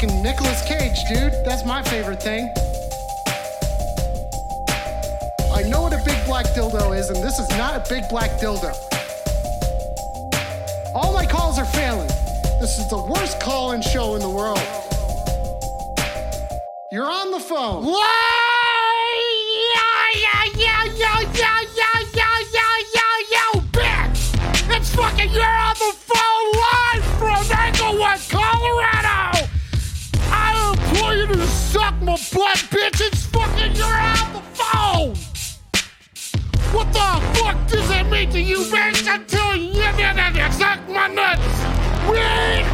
Fucking Nicolas Cage, dude. That's my favorite thing. I know what a big black dildo is, and this is not a big black dildo. All my calls are failing. This is the worst call in show in the world. You're on the phone. It's fucking you're on the phone mean to you, bitch? Until you suck my nuts. We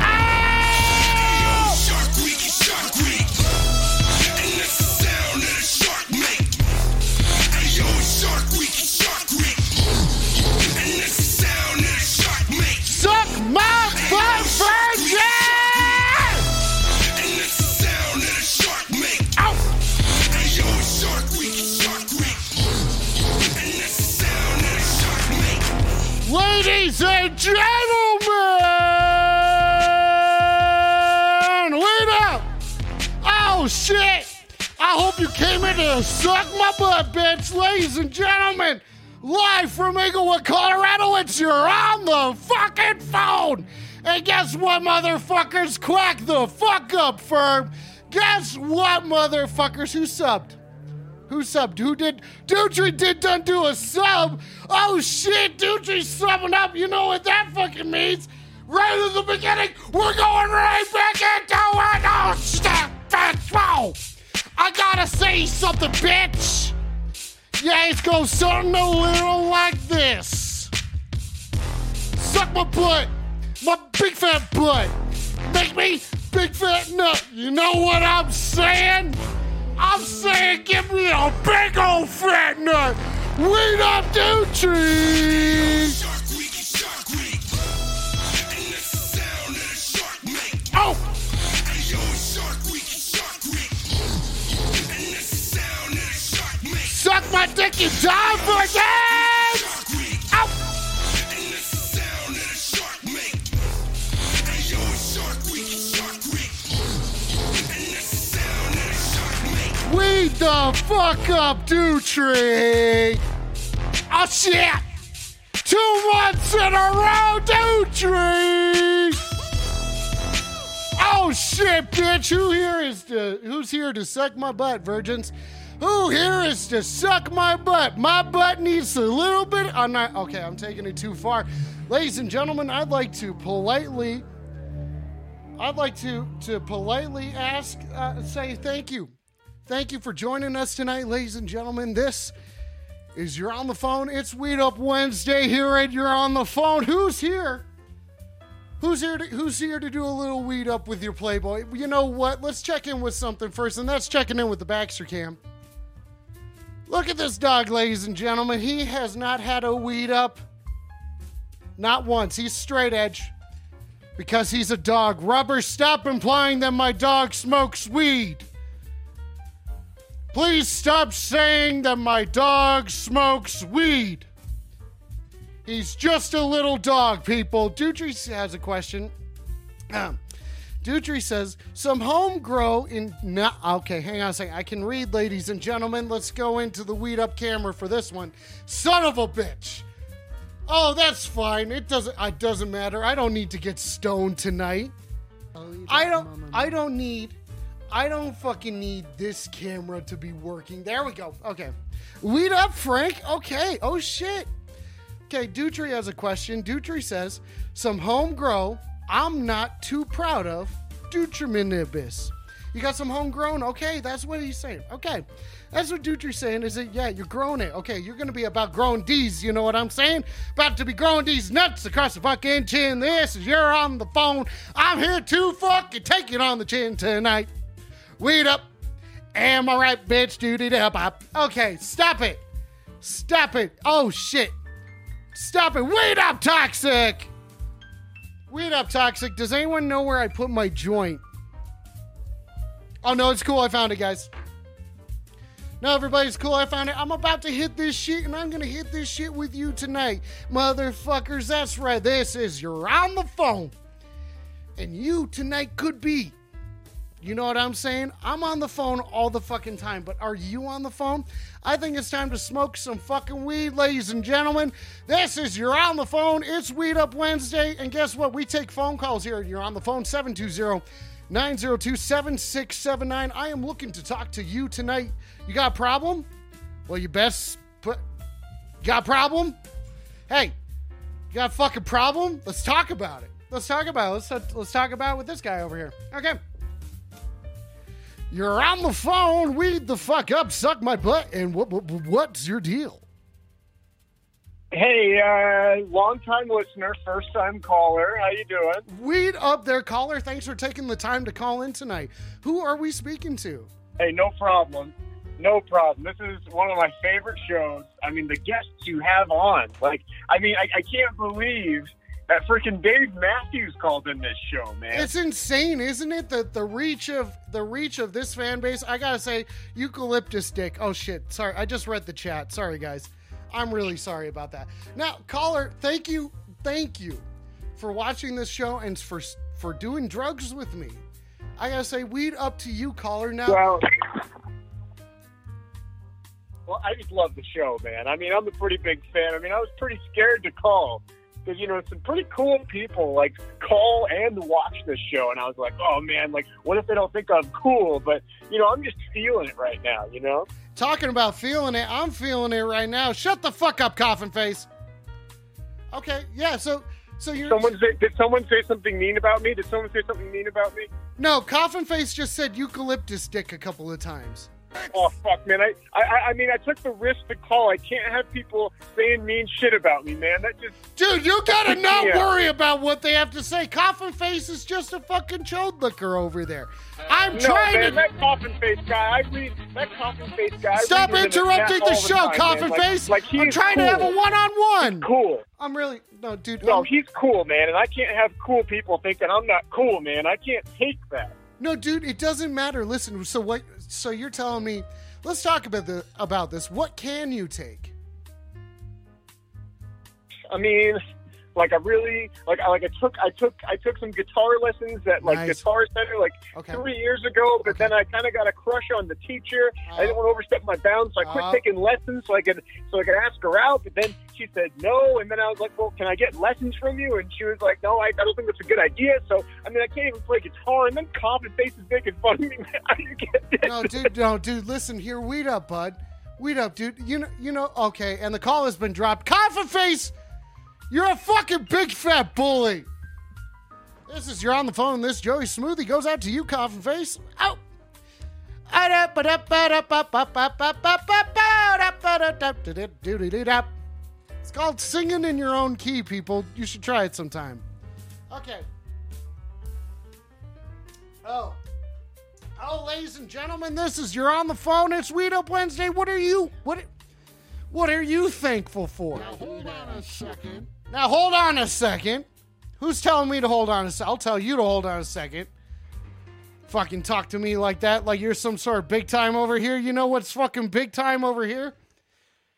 to suck my butt, bitch. Ladies and gentlemen, live from Englewood, Colorado, it's your on the fucking phone. And guess what, motherfuckers? Quack the fuck up, firm. Guess what, motherfuckers? Who subbed? Who subbed? Who did? Dutry did done do a sub. Oh shit, Dutry's subbing up. You know what that fucking means? Right at the beginning, we're going right back into it. Oh shit, bitch. Whoa. I gotta say something, bitch. Yeah, it's gonna sound a little like this. Suck my butt. My big fat butt. Make me big fat nut. You know what I'm saying? I'm saying give me a big old fat nut. Weed up Dutry. Shark Week oh. That's the sound that a shark make. Weed the fuck up, Dutry. Oh shit. Two months in a row, Dutry. Oh shit, bitch! Who here is to who's here to suck my butt, virgins? Who here is to suck my butt? My butt needs a little bit. I'm not okay. I'm taking it too far, ladies and gentlemen. I'd like to politely, I'd like to to politely ask, uh, say thank you, thank you for joining us tonight, ladies and gentlemen. This is you're on the phone. It's Weed Up Wednesday here at You're on the Phone. Who's here? Who's here to Who's here to do a little weed up with your Playboy? You know what? Let's check in with something first, and that's checking in with the Baxter Cam. Look at this dog, ladies and gentlemen. He has not had a weed up, not once. He's straight edge because he's a dog. Rubber, stop implying that my dog smokes weed. Please stop saying that my dog smokes weed. He's just a little dog, people. Dutry has a question. Dutry says, some home grow in. No, okay, hang on a second. I can read, ladies and gentlemen. Let's go into the weed up camera for this one. Son of a bitch. Oh, that's fine. It doesn't. It doesn't matter. I don't need to get stoned tonight. I don't. I don't need. I don't fucking need this camera to be working. There we go. Okay. Weed up, Frank. Okay. Oh shit. Okay, Dutry has a question. Dutry says, some home grow I'm not too proud of Dutraminibus. You got some homegrown? Okay, that's what he's saying. Okay. That's what Dutry's saying is that, yeah, you're growing it. Okay, you're going to be about growing these, you know what I'm saying? About to be growing these nuts across the fucking chin. This is You're on the phone. I'm here to fucking take it on the chin tonight. Weed up. Am I right, bitch? Duty up. up. Okay, stop it. Stop it. Oh, shit. Stop it. Weed up, toxic. Weed up, toxic. Does anyone know where I put my joint? Oh, no, it's cool. I found it, guys. No, everybody's cool. I found it. I'm about to hit this shit, and I'm gonna hit this shit with you tonight, motherfuckers. That's right. This is you're on the phone, and you tonight could be. You know what I'm saying? I'm on the phone all the fucking time, but are you on the phone? I think it's time to smoke some fucking weed, ladies and gentlemen. This is You're on the Phone. It's Weed Up Wednesday, and guess what? We take phone calls here. You're on the phone 720 902 7679. I am looking to talk to you tonight. You got a problem? Well, you best put. You got a problem? Hey, you got a fucking problem? Let's talk about it. Let's talk about it. Let's, let's talk about it with this guy over here. Okay. You're on the phone. Weed the fuck up. Suck my butt. And what, what what's your deal? Hey, uh, long time listener, first time caller. How you doing? Weed up there, caller. Thanks for taking the time to call in tonight. Who are we speaking to? Hey, no problem. No problem. This is one of my favorite shows. I mean, the guests you have on. Like, I mean, I, I can't believe that freaking Dave Matthews called in this show, man. It's insane, isn't it? The the reach of the reach of this fan base. I gotta say, eucalyptus dick. Oh shit. Sorry, I just read the chat. Sorry, guys. I'm really sorry about that. Now, caller, thank you, thank you for watching this show and for for doing drugs with me. I gotta say, weed up to you, caller. Now, well, well, I just love the show, man. I mean, I'm a pretty big fan. I mean, I was pretty scared to call because you know some pretty cool people like call and watch this show, and I was like, oh man, like what if they don't think I'm cool? But you know, I'm just feeling it right now. You know. talking about feeling it, I'm feeling it right now. Shut the fuck up, coffin face. Okay, yeah. So, so you're Someone say, did someone say something mean about me? Did someone say something mean about me? no coffin face just said eucalyptus dick a couple of times. Oh fuck, man! I, I I mean, I took the risk to call. I can't have people saying mean shit about me, man. That just Dude, you gotta not Yeah. worry about what they have to say. Coffin face is just a fucking chode liquor over there. I'm no, trying man. to. That coffin face guy. I read that coffin face guy. Stop him the interrupting the show, time, coffin Like- face. Like he I'm trying to have a one on one. Cool. I'm really no, dude. No, I'm- he's cool, man, and I can't have cool people thinking I'm not cool, man. I can't take that. No, dude, it doesn't matter. Listen, so what? So you're telling me? Let's talk about the about this. What can you take? I mean, like I really like I like I took I took I took some guitar lessons at like Nice. Guitar Center like Okay. three years ago, but Okay. then I kind of got a crush on the teacher. I didn't uh. Oh. want to overstep my bounds, so I quit Oh. taking lessons so I could so I could ask her out. But then she said no, and then I was like, well, can I get lessons from you? And she was like, no, I, I don't think that's a good idea. So I mean, I can't even play guitar, and then Coffin Face is making fun of me. How do you get this? No, dude, no, dude. Listen here, weed up, bud. Weed up, dude. You know, you know. Okay, and the call has been dropped. Coffin face, you're a fucking big fat bully. This is you're on the phone. This Joey Smoothie goes out to you, Coffin face. Out. It's called singing in your own key, people. You should try it sometime. Okay. Oh. Oh, ladies and gentlemen, this is you're on the phone. It's Weed Up Wednesday. What are you what what are you thankful for? Now hold on a second. Now hold on a second. Who's telling me to hold on a second? I'll tell you to hold on a second. Fucking talk to me like that, like you're some sort of big time over here. You know what's fucking big time over here?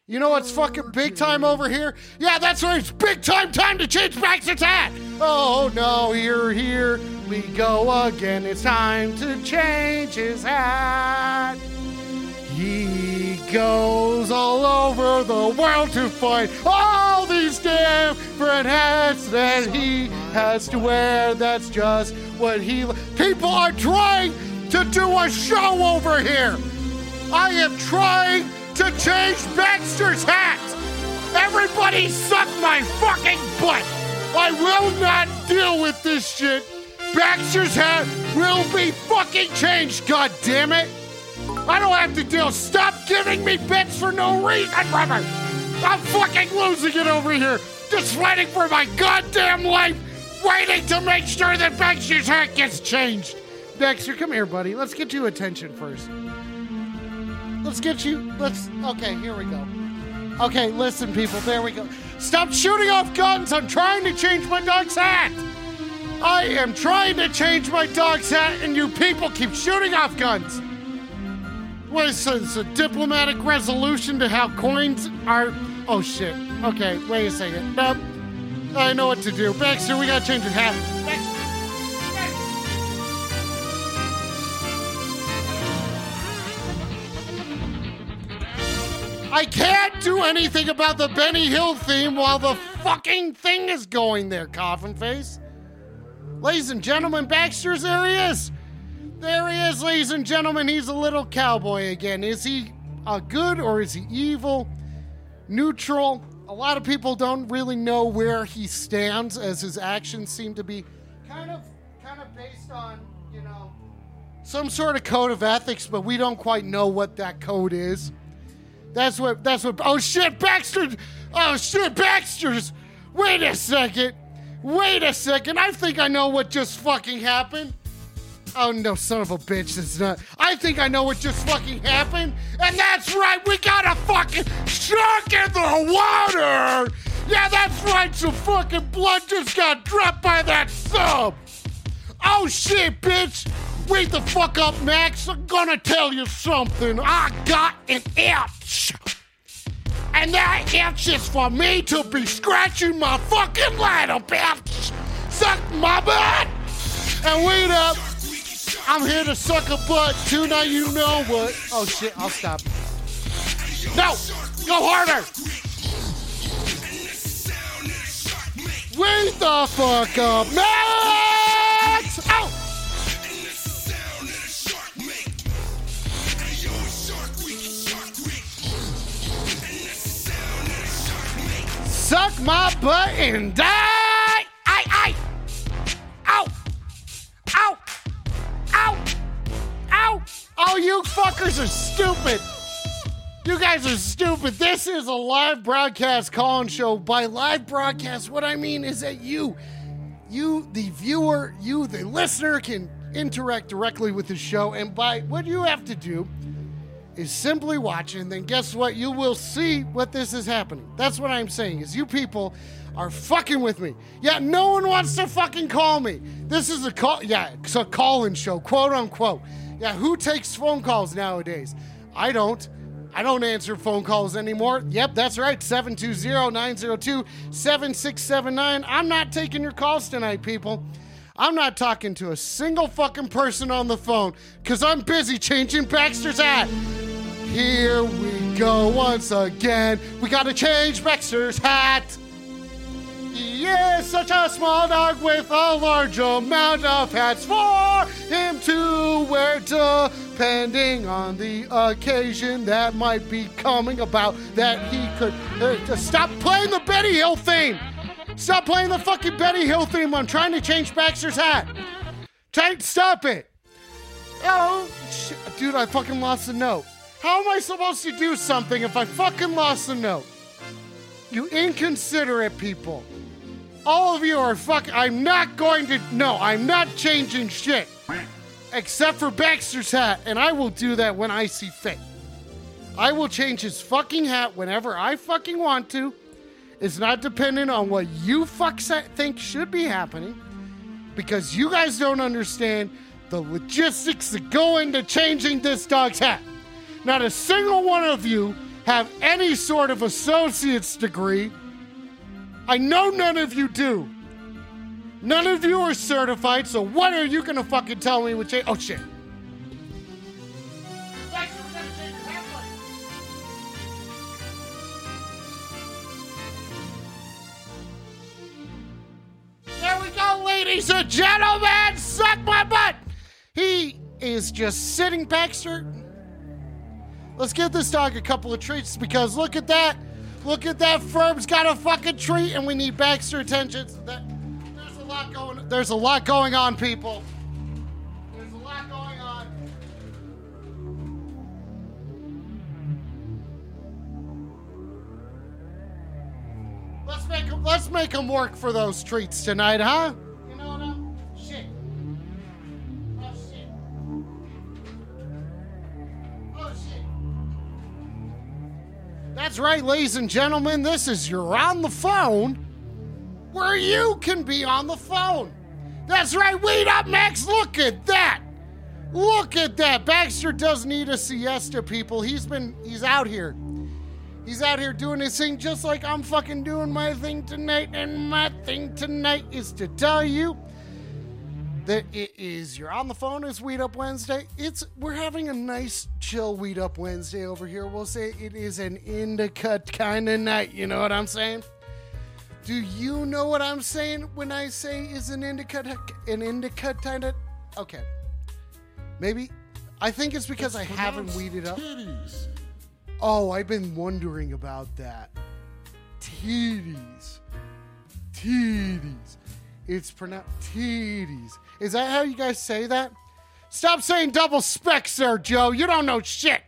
You know what's fucking big time over here? Yeah, that's right. It's big time time to change Baxter's hat. Oh no, here, here we go again. It's time to change his hat. He goes all over the world to fight all these different hats that he has to wear. That's just what he. People are trying to do a show over here. I am trying to change Baxter's hat. Everybody suck my fucking butt. I will not deal with this shit. Baxter's hat will be fucking changed, god damn it. I don't have to deal. Stop giving me bits for no reason, brother. I'm fucking losing it over here. Just fighting for my goddamn life, waiting to make sure that Baxter's hat gets changed. Dexter, come here, buddy. Let's get you attention first. Let's get you. Let's. Okay, here we go. Okay, listen, people. There we go. Stop shooting off guns. I'm trying to change my dog's hat. I am trying to change my dog's hat, and you people keep shooting off guns. What is this? A diplomatic resolution to how coins are. Oh, shit. Okay, wait a second. Nope. I know what to do. Baxter, we gotta change your hat. Baxter. I can't do anything about the Benny Hill theme while the fucking thing is going there, coffin face. Ladies and gentlemen, Baxter's there he is. There he is, ladies and gentlemen. He's a little cowboy again. Is he uh, good or is he evil? Neutral. A lot of people don't really know where he stands, as his actions seem to be kind of, kind of based on, you know, some sort of code of ethics, but we don't quite know what that code is. That's what. That's what. Oh shit, Baxter! Oh shit, Baxter's! Wait a second. Wait a second. I think I know what just fucking happened. Oh no, son of a bitch, that's not. I think I know what just fucking happened. And that's right, we got a fucking shark in the water! Yeah, that's right, some fucking blood just got dropped by that sub! Oh shit, bitch! Wait the fuck up, Max. I'm gonna tell you something. I got an itch. And that itch is for me to be scratching my fucking ladder, bitch! Suck my butt! And wait up. I'm here to suck a butt. Now you know what. Oh shit, I'll stop. No! Go harder! Wait the fuck up, Max! Ow! Suck my butt and die! I, I! Ow! Ow! Ow! Ow! Oh, you fuckers are stupid! You guys are stupid. This is a live broadcast call-in show. By live broadcast, what I mean is that you, you, the viewer, you, the listener, can interact directly with the show. And by what you have to do is simply watch, and then guess what? You will see what this is happening. That's what I'm saying. Is you people are fucking with me. Yeah, no one wants to fucking call me. This is a call. Yeah, it's a call-in show, quote unquote. Yeah, who takes phone calls nowadays? I don't. I don't answer phone calls anymore. Yep, that's right. 720-902-7679. I'm not taking your calls tonight, people. I'm not talking to a single fucking person on the phone because I'm busy changing Baxter's hat. Here we go once again. We gotta change Baxter's hat. He is such a small dog with a large amount of hats for him to wear, depending on the occasion that might be coming about. That he could uh, stop playing the Benny Hill theme. Stop playing the fucking Benny Hill theme. I'm trying to change Baxter's hat. Try, stop it. Oh, sh- dude, I fucking lost the note. How am I supposed to do something if I fucking lost the note? You inconsiderate people. All of you are fucking. I'm not going to. No, I'm not changing shit. Except for Baxter's hat, and I will do that when I see fit. I will change his fucking hat whenever I fucking want to. It's not dependent on what you fucks think should be happening because you guys don't understand the logistics that go into changing this dog's hat. Not a single one of you have any sort of associate's degree. I know none of you do. None of you are certified, so what are you gonna fucking tell me with change? Oh shit. There we go, ladies and gentlemen. Suck my butt. He is just sitting Baxter. Let's give this dog a couple of treats because look at that. Look at that. Firm's got a fucking treat, and we need Baxter attention. So that, there's a lot going. There's a lot going on, people. There's a lot going on. Let's make him. Let's make him work for those treats tonight, huh? That's right, ladies and gentlemen. This is You're on the Phone, where you can be on the phone. That's right, wait up, Max. Look at that. Look at that. Baxter does need a siesta, people. He's been, he's out here. He's out here doing his thing just like I'm fucking doing my thing tonight. And my thing tonight is to tell you that it is you're on the phone it's weed up wednesday it's we're having a nice chill weed up wednesday over here we'll say it is an indica kind of night you know what i'm saying do you know what i'm saying when i say is an indica an indica kind of okay maybe i think it's because i haven't weeded up. Oh, I've been wondering about that. Titties. Titties. It's pronounced titties. Is that how you guys say that? Stop saying double specs sir, Joe. You don't know shit.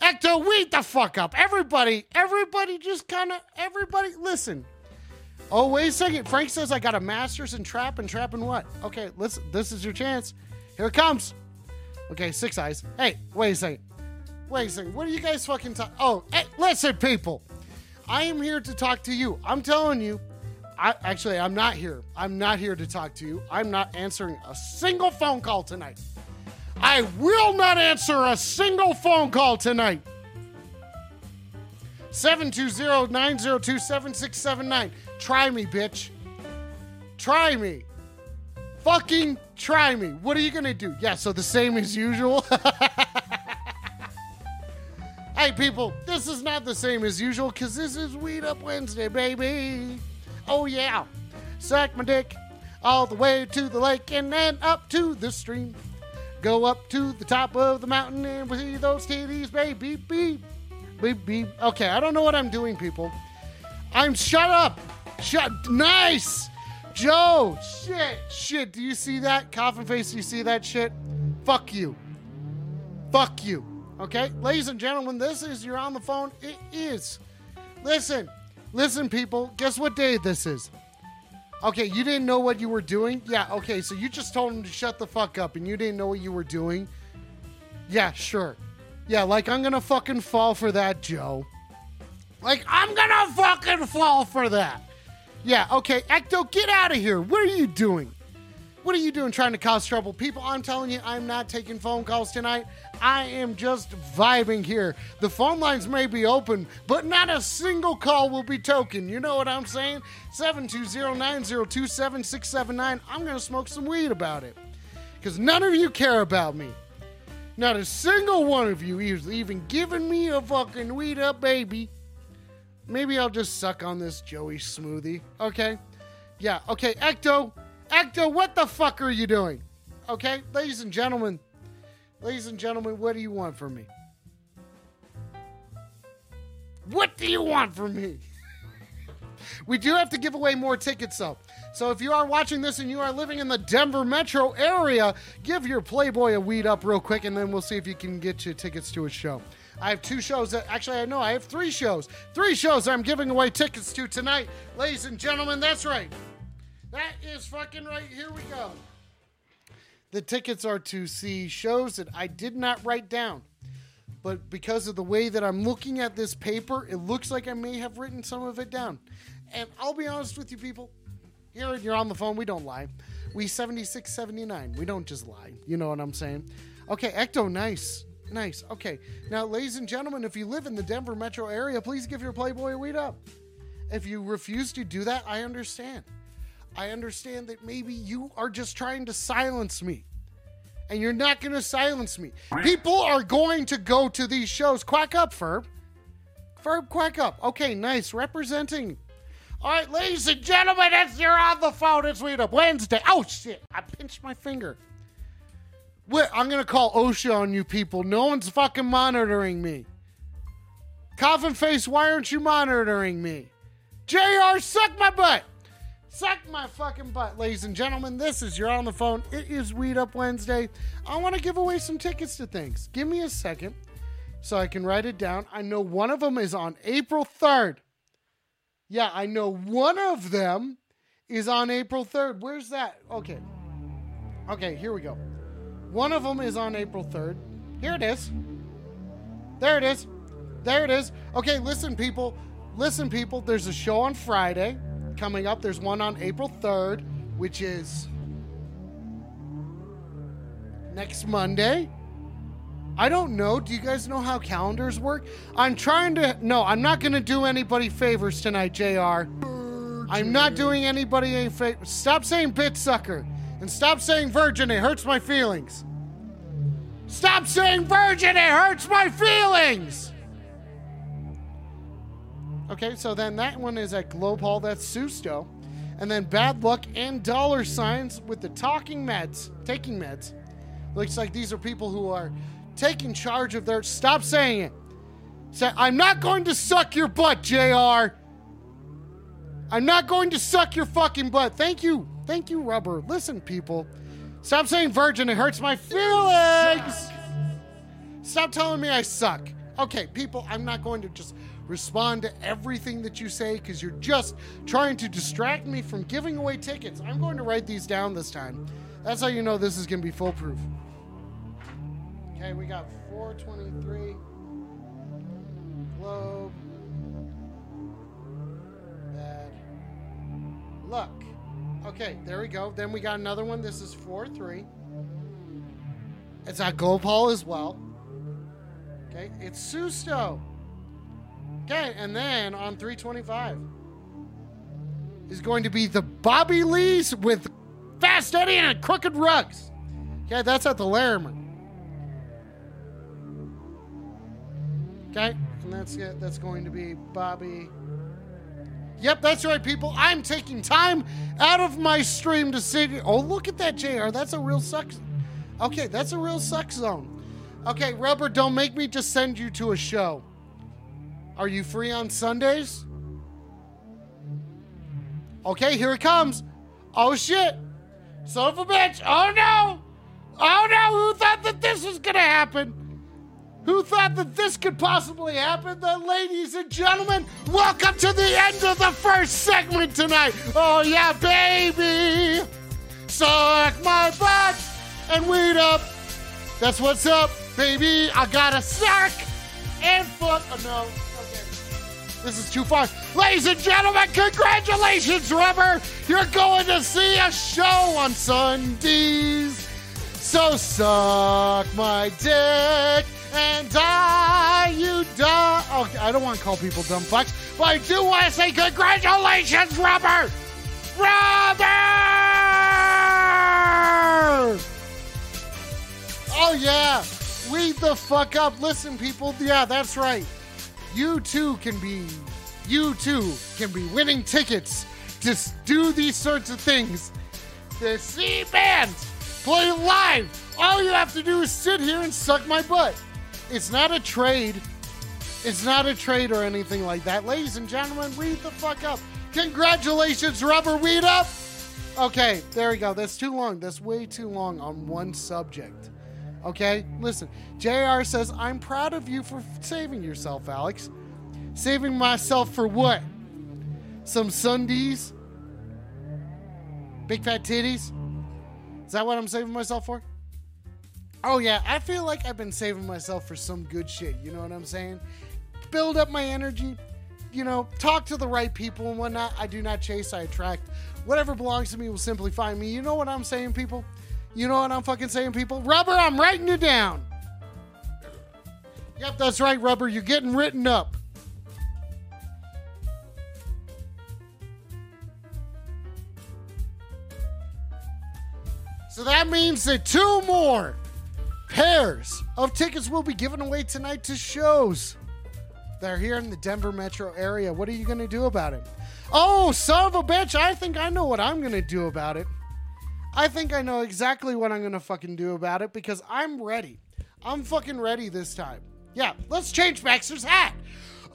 Ecto, weed the fuck up. Everybody, everybody just kind of, everybody, listen. Oh, wait a second. Frank says I got a master's in trap and trap and what? Okay, listen, this is your chance. Here it comes. Okay, six eyes. Hey, wait a second. Wait a second. What are you guys fucking talking? Oh, hey, listen, people. I am here to talk to you. I'm telling you. I actually, I'm not here. I'm not here to talk to you. I'm not answering a single phone call tonight. I will not answer a single phone call tonight. 720-902-7679. Try me, bitch. Try me. Fucking try me. What are you gonna do? Yeah, so the same as usual. Hey, people, this is not the same as usual because this is Weed Up Wednesday, baby. Oh, yeah. Sack my dick all the way to the lake and then up to the stream. Go up to the top of the mountain and we see those titties, baby. Beep, beep, beep, beep. Okay, I don't know what I'm doing, people. I'm shut up. Shut. Nice. Joe. Shit. Shit. Do you see that? Coffin face, do you see that shit? Fuck you. Fuck you. Okay, ladies and gentlemen, this is you're on the phone. It is. Listen, listen, people. Guess what day this is? Okay, you didn't know what you were doing? Yeah, okay, so you just told him to shut the fuck up and you didn't know what you were doing? Yeah, sure. Yeah, like I'm gonna fucking fall for that, Joe. Like I'm gonna fucking fall for that. Yeah, okay, Ecto, get out of here. What are you doing? What are you doing trying to cause trouble? People, I'm telling you, I'm not taking phone calls tonight. I am just vibing here. The phone lines may be open, but not a single call will be token. You know what I'm saying? 720-902-7679. I'm going to smoke some weed about it. Because none of you care about me. Not a single one of you is even giving me a fucking weed up baby. Maybe I'll just suck on this Joey smoothie. Okay? Yeah, okay, Ecto. Ecto, what the fuck are you doing? Okay, ladies and gentlemen, ladies and gentlemen, what do you want from me? What do you want from me? we do have to give away more tickets though. So if you are watching this and you are living in the Denver metro area, give your Playboy a weed up real quick and then we'll see if you can get you tickets to a show. I have two shows that actually I know I have three shows. Three shows I'm giving away tickets to tonight. Ladies and gentlemen, that's right. That is fucking right. Here we go. The tickets are to see shows that I did not write down. But because of the way that I'm looking at this paper, it looks like I may have written some of it down. And I'll be honest with you, people. Here, you're on the phone. We don't lie. We 76, 79. We don't just lie. You know what I'm saying? Okay, Ecto, nice. Nice. Okay. Now, ladies and gentlemen, if you live in the Denver metro area, please give your Playboy a weed up. If you refuse to do that, I understand. I understand that maybe you are just trying to silence me. And you're not going to silence me. People are going to go to these shows. Quack up, Ferb. Ferb, quack up. Okay, nice. Representing. All right, ladies and gentlemen, it's you're on the phone. It's Weed Up Wednesday. Oh, shit. I pinched my finger. What? I'm going to call OSHA on you people. No one's fucking monitoring me. Coffin face, why aren't you monitoring me? JR, suck my butt. Suck my fucking butt, ladies and gentlemen. This is You're on the Phone. It is Weed Up Wednesday. I want to give away some tickets to things. Give me a second so I can write it down. I know one of them is on April 3rd. Yeah, I know one of them is on April 3rd. Where's that? Okay. Okay, here we go. One of them is on April 3rd. Here it is. There it is. There it is. Okay, listen, people. Listen, people. There's a show on Friday coming up. There's one on April 3rd, which is next Monday. I don't know. Do you guys know how calendars work? I'm trying to. No, I'm not going to do anybody favors tonight, JR. I'm not doing anybody any favors. Stop saying bit sucker and stop saying virgin. It hurts my feelings. Stop saying virgin. It hurts my feelings. Okay, so then that one is at Globe Hall. That's Susto. And then Bad Luck and Dollar Signs with the talking meds, taking meds. Looks like these are people who are taking charge of their. Stop saying it. Say, I'm not going to suck your butt, JR. I'm not going to suck your fucking butt. Thank you. Thank you, Rubber. Listen, people. Stop saying virgin. It hurts my feelings. Stop telling me I suck. Okay, people, I'm not going to just respond to everything that you say because you're just trying to distract me from giving away tickets. I'm going to write these down this time. That's how you know this is going to be foolproof. Okay, we got 423. Globe. Bad luck. Okay, there we go. Then we got another one. This is 4 3. It's at Hall as well. Okay, it's Susto. Okay, and then on 325 is going to be the Bobby Lees with Fast Eddie and Crooked Rugs. Okay, that's at the Larimer. Okay, and that's it. That's going to be Bobby. Yep, that's right, people. I'm taking time out of my stream to see. Oh, look at that, JR. That's a real suck. Okay, that's a real suck zone. Okay, Rubber, don't make me just send you to a show. Are you free on Sundays? Okay, here it comes. Oh shit. Son of a bitch. Oh no. Oh no. Who thought that this was going to happen? Who thought that this could possibly happen? The ladies and gentlemen, welcome to the end of the first segment tonight. Oh yeah, baby. Suck my butt and weed up. That's what's up, baby. I got to suck and fuck. Oh no. This is too far. Ladies and gentlemen, congratulations, Rubber. You're going to see a show on Sundays. So suck my dick and die, you dumb. Oh, I don't want to call people dumb fucks, but I do want to say congratulations, Rubber. Rubber! Oh, yeah. Read the fuck up. Listen, people. Yeah, that's right. You too can be, you too can be winning tickets to do these sorts of things. To see bands play live. All you have to do is sit here and suck my butt. It's not a trade. It's not a trade or anything like that. Ladies and gentlemen, read the fuck up. Congratulations, Rubber Weed Up. Okay, there we go. That's too long. That's way too long on one subject. Okay, listen. JR says, I'm proud of you for saving yourself, Alex. Saving myself for what? Some Sundays? Big fat titties? Is that what I'm saving myself for? Oh, yeah, I feel like I've been saving myself for some good shit. You know what I'm saying? Build up my energy, you know, talk to the right people and whatnot. I do not chase, I attract. Whatever belongs to me will simply find me. You know what I'm saying, people? You know what I'm fucking saying, people? Rubber, I'm writing you down. Yep, that's right, Rubber. You're getting written up. So that means that two more pairs of tickets will be given away tonight to shows. They're here in the Denver metro area. What are you going to do about it? Oh, son of a bitch. I think I know what I'm going to do about it. I think I know exactly what I'm to fucking do about it because I'm ready. I'm fucking ready this time. Yeah, let's change Baxter's hat.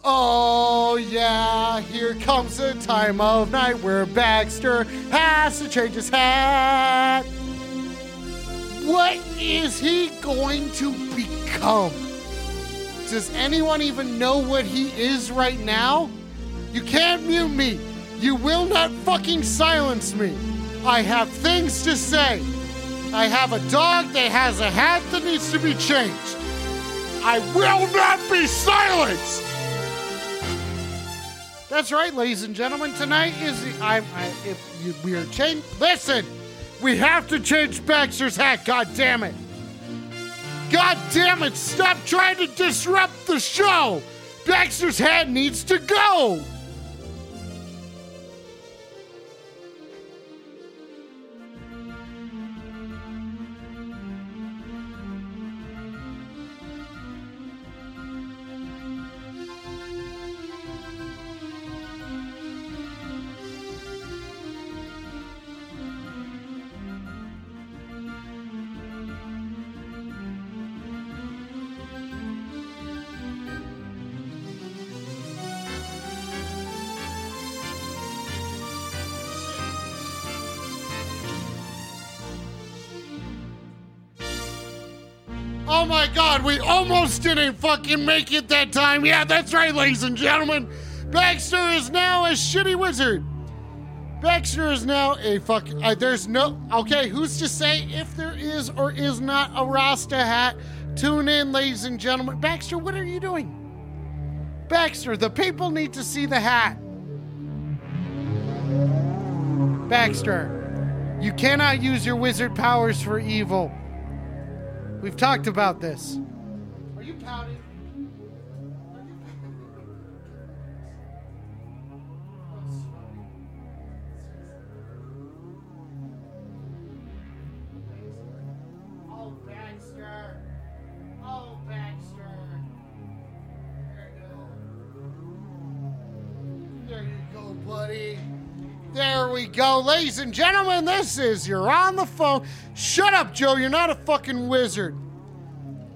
Oh, yeah, here comes the time of night where Baxter has to change his hat. What is he going to become? Does anyone even know what he is right now? You can't mute me. You will not fucking silence me. I have things to say. I have a dog that has a hat that needs to be changed. I will not be silenced. That's right, ladies and gentlemen. Tonight is the I, I if you, we are change. Listen, we have to change Baxter's hat. God damn it! God damn it! Stop trying to disrupt the show. Baxter's hat needs to go. God, we almost didn't fucking make it that time. Yeah, that's right, ladies and gentlemen. Baxter is now a shitty wizard. Baxter is now a fuck. Uh, there's no. Okay, who's to say if there is or is not a Rasta hat? Tune in, ladies and gentlemen. Baxter, what are you doing? Baxter, the people need to see the hat. Baxter, you cannot use your wizard powers for evil. We've talked about this. Go. Ladies and gentlemen, this is You're on the phone. Shut up, Joe. You're not a fucking wizard.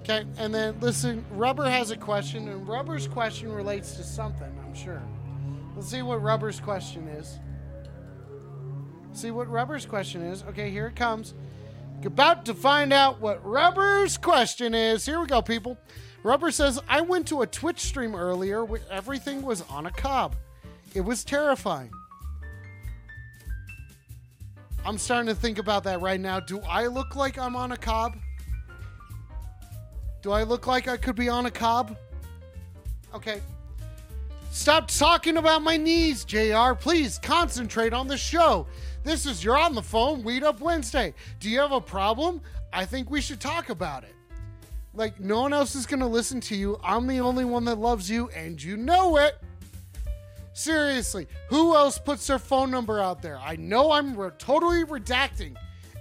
Okay, and then listen, Rubber has a question, and Rubber's question relates to something, I'm sure. Let's see what Rubber's question is. See what Rubber's question is. Okay, here it comes. About to find out what Rubber's question is. Here we go, people. Rubber says, I went to a Twitch stream earlier where everything was on a cob. It was terrifying. I'm starting to think about that right now. Do I look like I'm on a cob? Do I look like I could be on a cob? Okay. Stop talking about my knees, JR. Please concentrate on the show. This is You're on the Phone, Weed Up Wednesday. Do you have a problem? I think we should talk about it. Like, no one else is going to listen to you. I'm the only one that loves you, and you know it. Seriously, who else puts their phone number out there? I know I'm re- totally redacting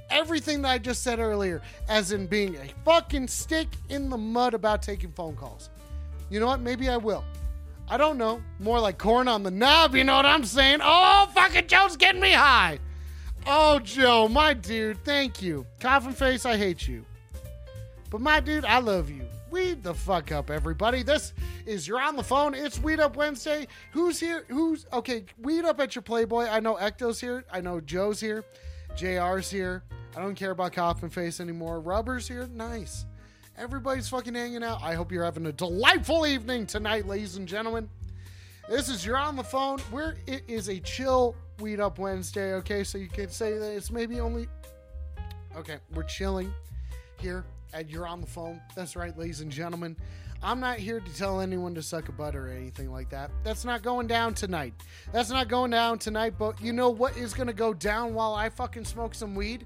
everything that I just said earlier as in being a fucking stick in the mud about taking phone calls. You know what? Maybe I will. I don't know. More like corn on the knob, you know what I'm saying? Oh, fucking Joe's getting me high. Oh, Joe, my dude, thank you. Coffin face, I hate you. But my dude, I love you. Weed the fuck up, everybody. This is You're on the Phone. It's Weed Up Wednesday. Who's here? Who's okay? Weed up at your Playboy. I know Ecto's here. I know Joe's here. JR's here. I don't care about Coffin Face anymore. Rubber's here. Nice. Everybody's fucking hanging out. I hope you're having a delightful evening tonight, ladies and gentlemen. This is You're on the Phone. Where it is a chill Weed Up Wednesday, okay? So you can say that it's maybe only. Okay, we're chilling here at You're on the Phone. That's right, ladies and gentlemen. I'm not here to tell anyone to suck a butt or anything like that. That's not going down tonight. That's not going down tonight, but you know what is going to go down while I fucking smoke some weed?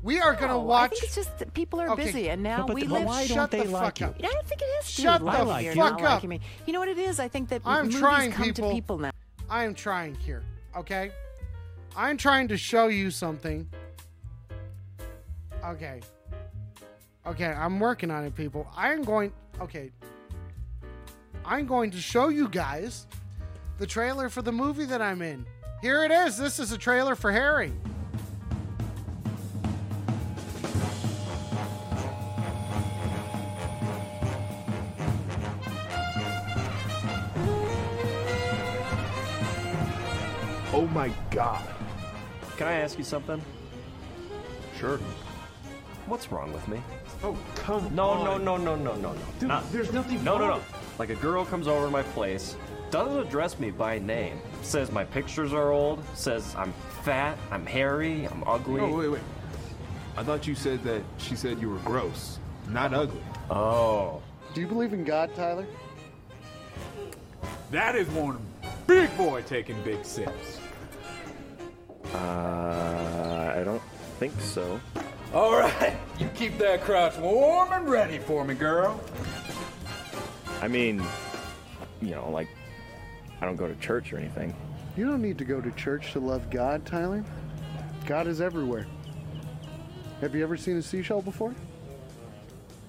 We are going to watch. I think it's just that people are Okay. busy, and now But we the- live. why Shut don't they the like fuck you? up. I don't think it is. Shut with the or fuck up. liking me. You know what it is? I think that I'm movies trying, come people. to people now. I am trying here, okay? I'm trying to show you something. Okay. Okay, I'm working on it, people. I'm going. Okay. I'm going to show you guys the trailer for the movie that I'm in. Here it is. This is a trailer for Harry. Oh my god. Can I ask you something? Sure. What's wrong with me? Oh, come No, on. no, no, no, no, no, no. Dude, Not- there's nothing No, no, wrong. no. Like a girl comes over to my place, doesn't address me by name, says my pictures are old, says I'm fat, I'm hairy, I'm ugly. No, wait, wait. I thought you said that she said you were gross, not ugly. Oh, Do you believe in God, Tyler? That is one big boy taking big sips. Uh, I don't think so. All right, you keep that crotch warm and ready for me, girl. I mean, you know, like, I don't go to church or anything. You don't need to go to church to love God, Tyler. God is everywhere. Have you ever seen a seashell before?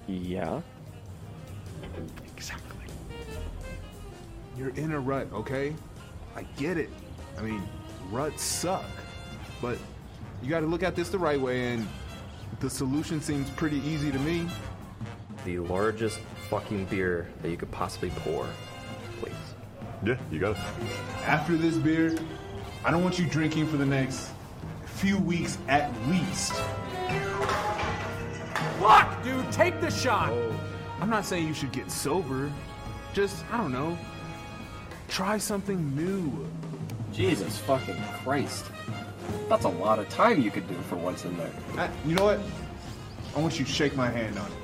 Yeah. Exactly. You're in a rut, okay? I get it. I mean, ruts suck. But you got to look at this the right way, and the solution seems pretty easy to me. The largest fucking beer that you could possibly pour, please. Yeah, you got it. After this beer, I don't want you drinking for the next few weeks at least. Fuck, dude, take the shot. Oh, I'm not saying you should get sober. Just, I don't know, try something new. Jesus fucking Christ. That's a lot of time you could do for once in there. I, you know what? I want you to shake my hand on it.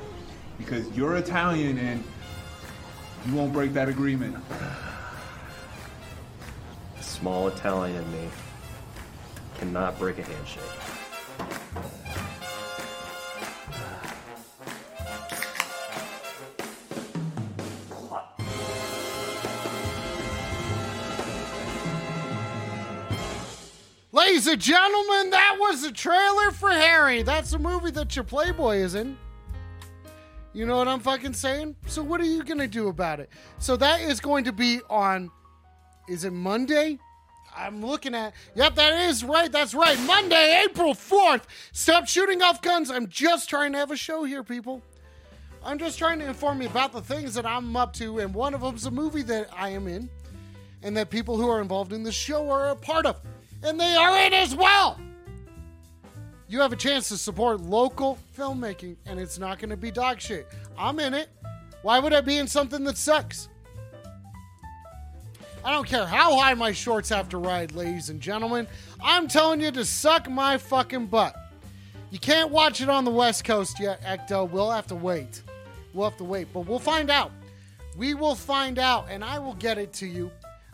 Because you're Italian and you won't break that agreement. The small Italian in me cannot break a handshake. Ladies and gentlemen, that was a trailer for Harry. That's a movie that your Playboy is in. You know what I'm fucking saying? So what are you gonna do about it? So that is going to be on is it Monday? I'm looking at Yep, that is right. That's right. Monday, April 4th. Stop shooting off guns. I'm just trying to have a show here, people. I'm just trying to inform you about the things that I'm up to, and one of them's a movie that I am in, and that people who are involved in the show are a part of. And they are in as well. You have a chance to support local filmmaking, and it's not going to be dog shit. I'm in it. Why would I be in something that sucks? I don't care how high my shorts have to ride, ladies and gentlemen. I'm telling you to suck my fucking butt. You can't watch it on the West Coast yet, Ecto. We'll have to wait. We'll have to wait, but we'll find out. We will find out, and I will get it to you.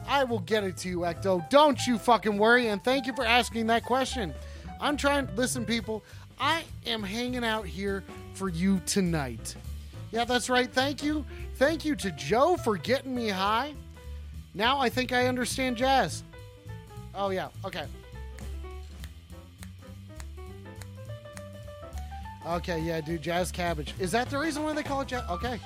I will get it to you, Ecto. Don't you fucking worry, and thank you for asking that question. I'm trying, listen, people, I am hanging out here for you tonight. Yeah, that's right. Thank you. Thank you to Joe for getting me high. Now I think I understand jazz. Oh, yeah. Okay. Okay, yeah, dude, jazz cabbage. Is that the reason why they call it jazz? Okay.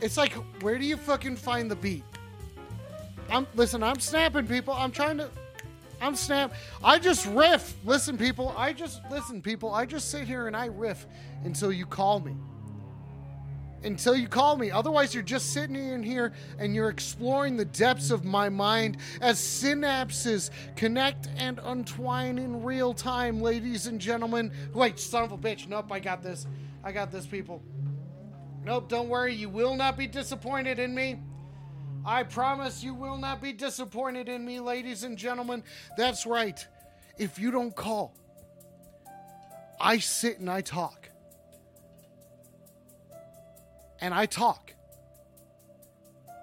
It's like, where do you fucking find the beat? I'm listen. I'm snapping, people. I'm trying to. I'm snap. I just riff. Listen, people. I just listen, people. I just sit here and I riff until you call me. Until you call me. Otherwise, you're just sitting in here and you're exploring the depths of my mind as synapses connect and untwine in real time, ladies and gentlemen. Wait, son of a bitch. Nope, I got this. I got this, people. Nope, don't worry. You will not be disappointed in me. I promise you will not be disappointed in me, ladies and gentlemen. That's right. If you don't call, I sit and I talk. And I talk.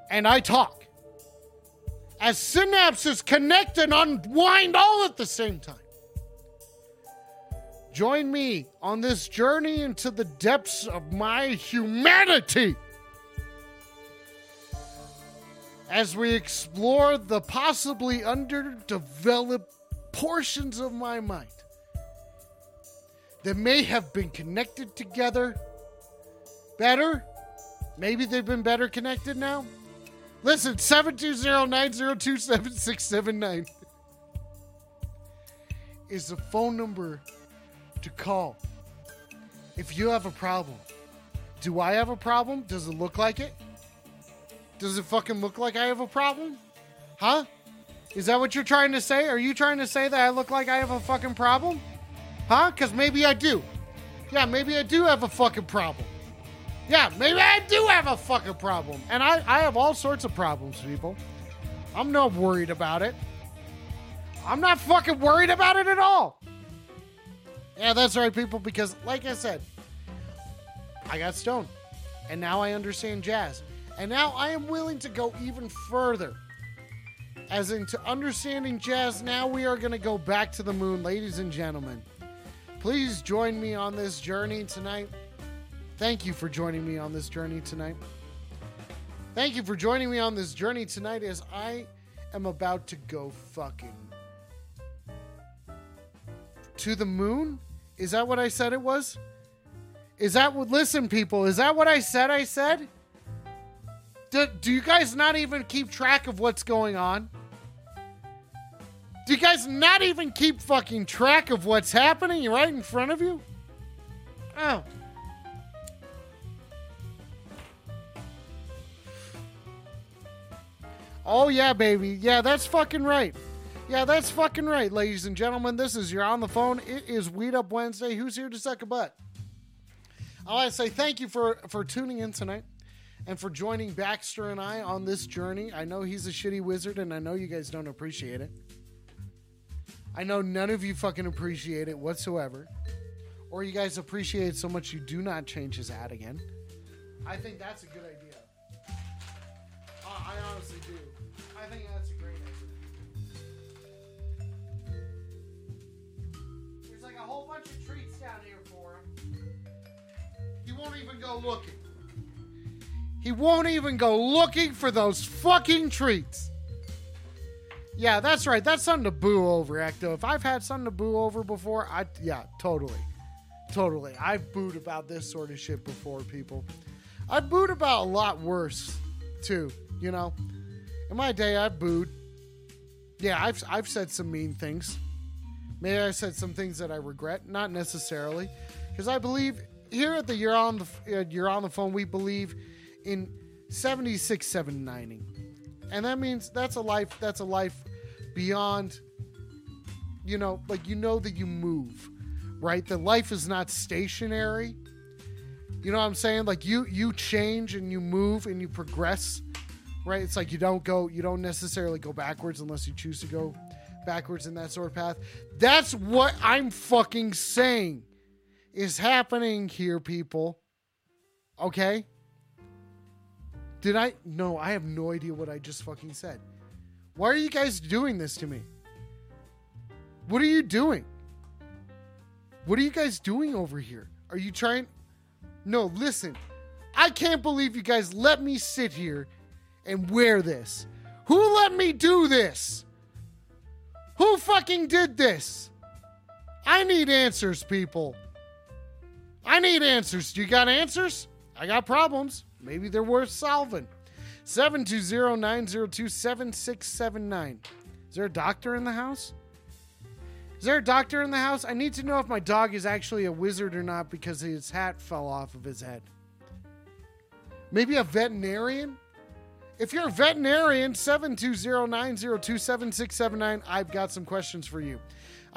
And I talk. As synapses connect and unwind all at the same time. Join me on this journey into the depths of my humanity as we explore the possibly underdeveloped portions of my mind that may have been connected together better. Maybe they've been better connected now. Listen, 720-902-7679 is the phone number to call. If you have a problem, do I have a problem? Does it look like it? Does it fucking look like I have a problem? Huh? Is that what you're trying to say? Are you trying to say that I look like I have a fucking problem? Huh? Because maybe I do. Yeah, maybe I do have a fucking problem. Yeah, maybe I do have a fucking problem. And I, I have all sorts of problems, people. I'm not worried about it. I'm not fucking worried about it at all. Yeah, that's right, people, because like I said, I got stoned. And now I understand jazz. And now I am willing to go even further. As into understanding jazz, now we are going to go back to the moon, ladies and gentlemen. Please join me on this journey tonight. Thank you for joining me on this journey tonight. Thank you for joining me on this journey tonight as I am about to go fucking to the moon? Is that what I said it was? Is that what listen people, is that what I said I said? Do, do you guys not even keep track of what's going on? Do you guys not even keep fucking track of what's happening right in front of you? Oh. Oh yeah, baby. Yeah, that's fucking right. Yeah, that's fucking right, ladies and gentlemen. This is your on the phone. It is Weed Up Wednesday. Who's here to suck a butt? I want to say thank you for for tuning in tonight and for joining Baxter and I on this journey. I know he's a shitty wizard, and I know you guys don't appreciate it. I know none of you fucking appreciate it whatsoever, or you guys appreciate it so much you do not change his ad again. I think that's a good idea. I honestly do. Go looking. He won't even go looking for those fucking treats. Yeah, that's right. That's something to boo over, Ecto. If I've had something to boo over before, I yeah, totally. Totally. I've booed about this sort of shit before, people. I booed about a lot worse, too, you know. In my day, I booed. Yeah, I've, I've said some mean things. Maybe I said some things that I regret. Not necessarily. Because I believe here at the You're on the, You're on the Phone, we believe in 76, 790. And that means that's a life, that's a life beyond, you know, like you know that you move, right? The life is not stationary. You know what I'm saying? Like you you change and you move and you progress, right? It's like you don't go you don't necessarily go backwards unless you choose to go backwards in that sort of path. That's what I'm fucking saying is happening here, people. Okay? Did I? No, I have no idea what I just fucking said. Why are you guys doing this to me? What are you doing? What are you guys doing over here? Are you trying? No, listen. I can't believe you guys let me sit here and wear this. Who let me do this? Who fucking did this? I need answers, people. I need answers. Do you got answers? I got problems. Maybe they're worth solving. 720 902 7679. Is there a doctor in the house? Is there a doctor in the house? I need to know if my dog is actually a wizard or not because his hat fell off of his head. Maybe a veterinarian? If you're a veterinarian, 720 902 7679, I've got some questions for you.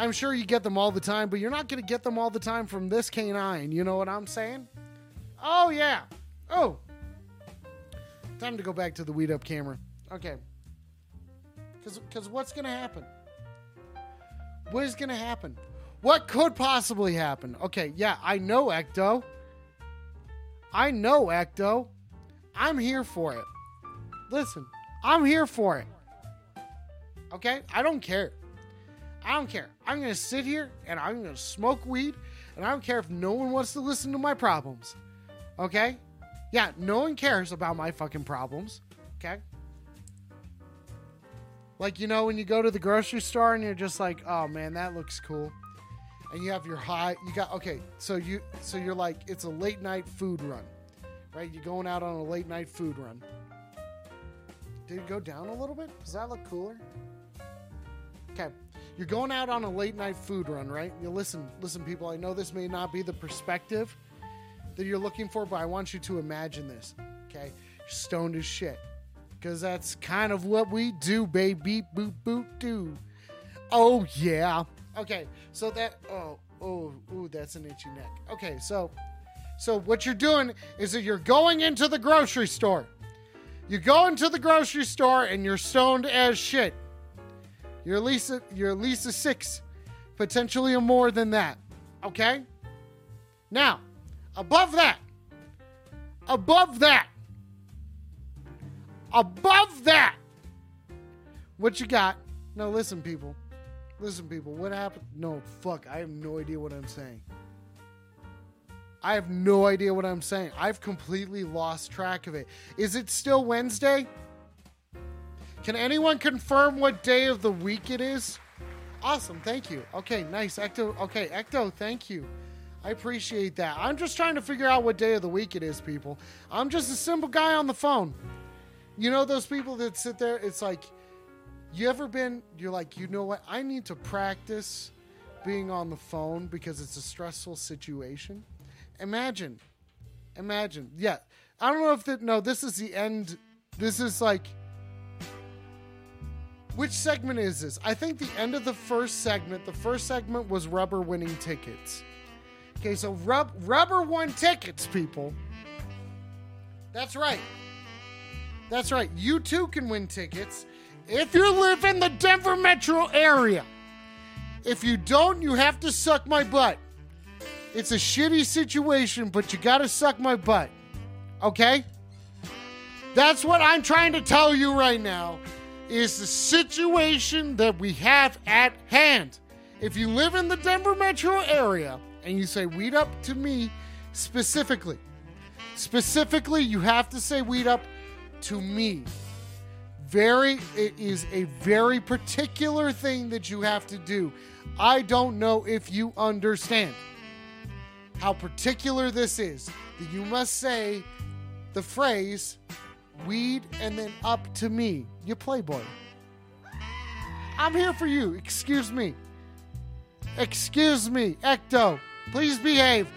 I'm sure you get them all the time, but you're not going to get them all the time from this canine. You know what I'm saying? Oh, yeah. Oh. Time to go back to the weed up camera. Okay. Because what's going to happen? What is going to happen? What could possibly happen? Okay, yeah, I know, Ecto. I know, Ecto. I'm here for it. Listen, I'm here for it. Okay? I don't care. I don't care. I'm going to sit here and I'm going to smoke weed and I don't care if no one wants to listen to my problems. Okay? Yeah, no one cares about my fucking problems. Okay? Like, you know, when you go to the grocery store and you're just like, oh man, that looks cool. And you have your high, you got, okay, so you, so you're like, it's a late night food run, right? You're going out on a late night food run. Did it go down a little bit? Does that look cooler? Okay. You're going out on a late night food run, right? You listen, listen, people. I know this may not be the perspective that you're looking for, but I want you to imagine this. Okay, stoned as shit, because that's kind of what we do, baby. Boop boop do. Oh yeah. Okay, so that oh oh ooh, that's an itchy neck. Okay, so so what you're doing is that you're going into the grocery store. You go into the grocery store and you're stoned as shit. You're at least a, you're at least a six, potentially a more than that. Okay. Now, above that, above that, above that, what you got? Now listen, people. Listen, people. What happened? No, fuck. I have no idea what I'm saying. I have no idea what I'm saying. I've completely lost track of it. Is it still Wednesday? Can anyone confirm what day of the week it is? Awesome, thank you. Okay, nice. Ecto okay, Ecto, thank you. I appreciate that. I'm just trying to figure out what day of the week it is, people. I'm just a simple guy on the phone. You know those people that sit there, it's like you ever been you're like, you know what? I need to practice being on the phone because it's a stressful situation. Imagine. Imagine. Yeah. I don't know if that no, this is the end. This is like which segment is this? I think the end of the first segment, the first segment was rubber winning tickets. Okay, so rub, rubber won tickets, people. That's right. That's right. You too can win tickets if you live in the Denver metro area. If you don't, you have to suck my butt. It's a shitty situation, but you gotta suck my butt. Okay? That's what I'm trying to tell you right now is the situation that we have at hand. If you live in the Denver metro area and you say weed up to me specifically, specifically, you have to say weed up to me. Very, it is a very particular thing that you have to do. I don't know if you understand how particular this is. That you must say the phrase weed and then up to me. You playboy. I'm here for you. Excuse me. Excuse me, Ecto. Please behave.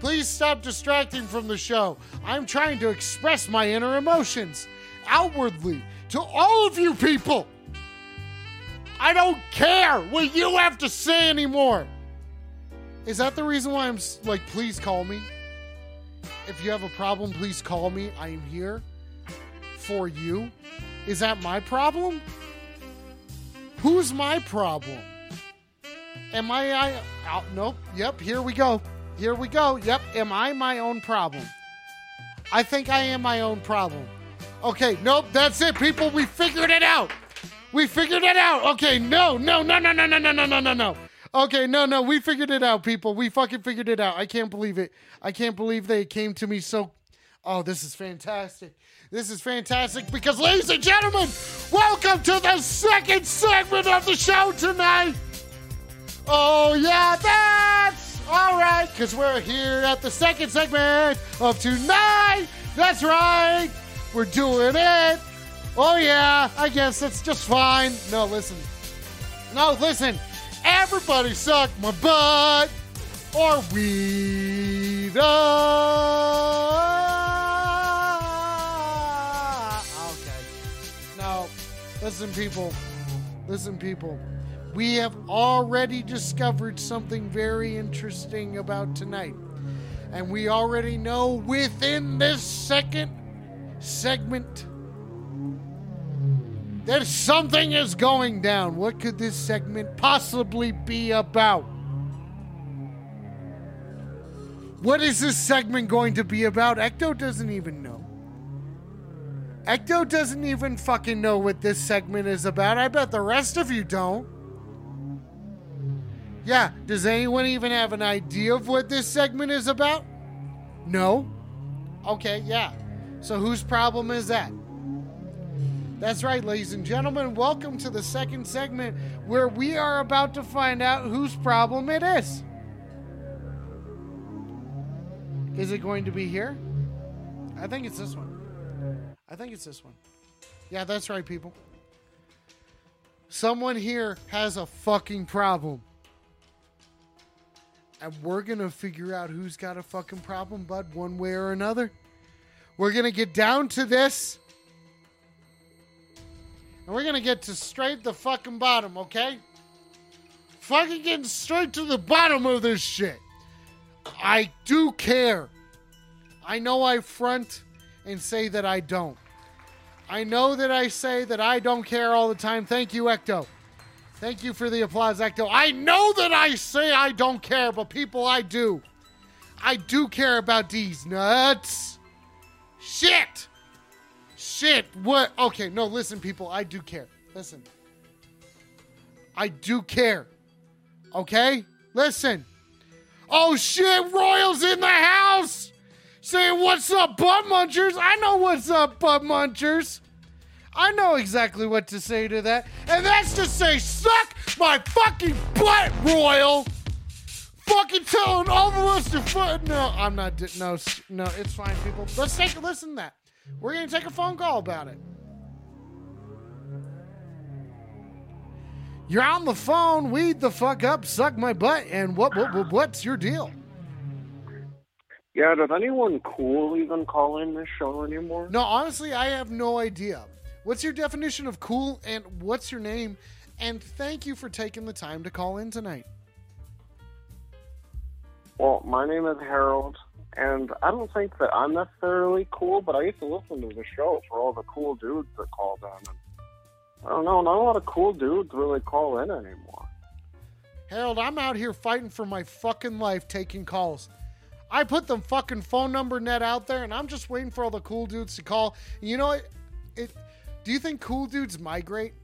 Please stop distracting from the show. I'm trying to express my inner emotions outwardly to all of you people. I don't care what you have to say anymore. Is that the reason why I'm like, please call me? If you have a problem, please call me. I am here for you. Is that my problem? Who's my problem? Am I? I oh, nope. Yep. Here we go. Here we go. Yep. Am I my own problem? I think I am my own problem. Okay. Nope. That's it, people. We figured it out. We figured it out. Okay. No. No. No. No. No. No. No. No. No. No. No. Okay. No. No. We figured it out, people. We fucking figured it out. I can't believe it. I can't believe they came to me so. Oh, this is fantastic. This is fantastic because, ladies and gentlemen, welcome to the second segment of the show tonight. Oh, yeah, that's all right, because we're here at the second segment of tonight. That's right, we're doing it. Oh, yeah, I guess that's just fine. No, listen. No, listen. Everybody suck my butt or we up. Listen, people. Listen, people. We have already discovered something very interesting about tonight. And we already know within this second segment that something is going down. What could this segment possibly be about? What is this segment going to be about? Ecto doesn't even know. Ecto doesn't even fucking know what this segment is about. I bet the rest of you don't. Yeah, does anyone even have an idea of what this segment is about? No? Okay, yeah. So whose problem is that? That's right, ladies and gentlemen. Welcome to the second segment where we are about to find out whose problem it is. Is it going to be here? I think it's this one. I think it's this one. Yeah, that's right, people. Someone here has a fucking problem. And we're going to figure out who's got a fucking problem, bud, one way or another. We're going to get down to this. And we're going to get to straight the fucking bottom, okay? Fucking getting straight to the bottom of this shit. I do care. I know I front and say that I don't. I know that I say that I don't care all the time. Thank you, Ecto. Thank you for the applause, Ecto. I know that I say I don't care, but people, I do. I do care about these nuts. Shit! Shit! What? Okay, no, listen, people. I do care. Listen. I do care. Okay? Listen. Oh shit, Royal's in the house! Saying, What's up, butt munchers? I know what's up, butt munchers. I know exactly what to say to that. And that's to say, Suck my fucking butt, Royal! Fucking telling all of us to foot. No, I'm not. di- No, no, it's fine, people. Let's take a listen to that. We're gonna take a phone call about it. You're on the phone. Weed the fuck up. Suck my butt. And? What? what what's your deal? Yeah, does anyone cool even call in this show anymore? No, honestly, I have no idea. What's your definition of cool? And what's your name? And thank you for taking the time to call in tonight. Well, my name is Harold, and I don't think that I'm necessarily cool, but I used to listen to the show for all the cool dudes that called in. And I don't know, not a lot of cool dudes really call in anymore. Harold, I'm out here fighting for my fucking life taking calls. I put the fucking phone number net out there and I'm just waiting for all the cool dudes to call. You know what? It do you think cool dudes migrate?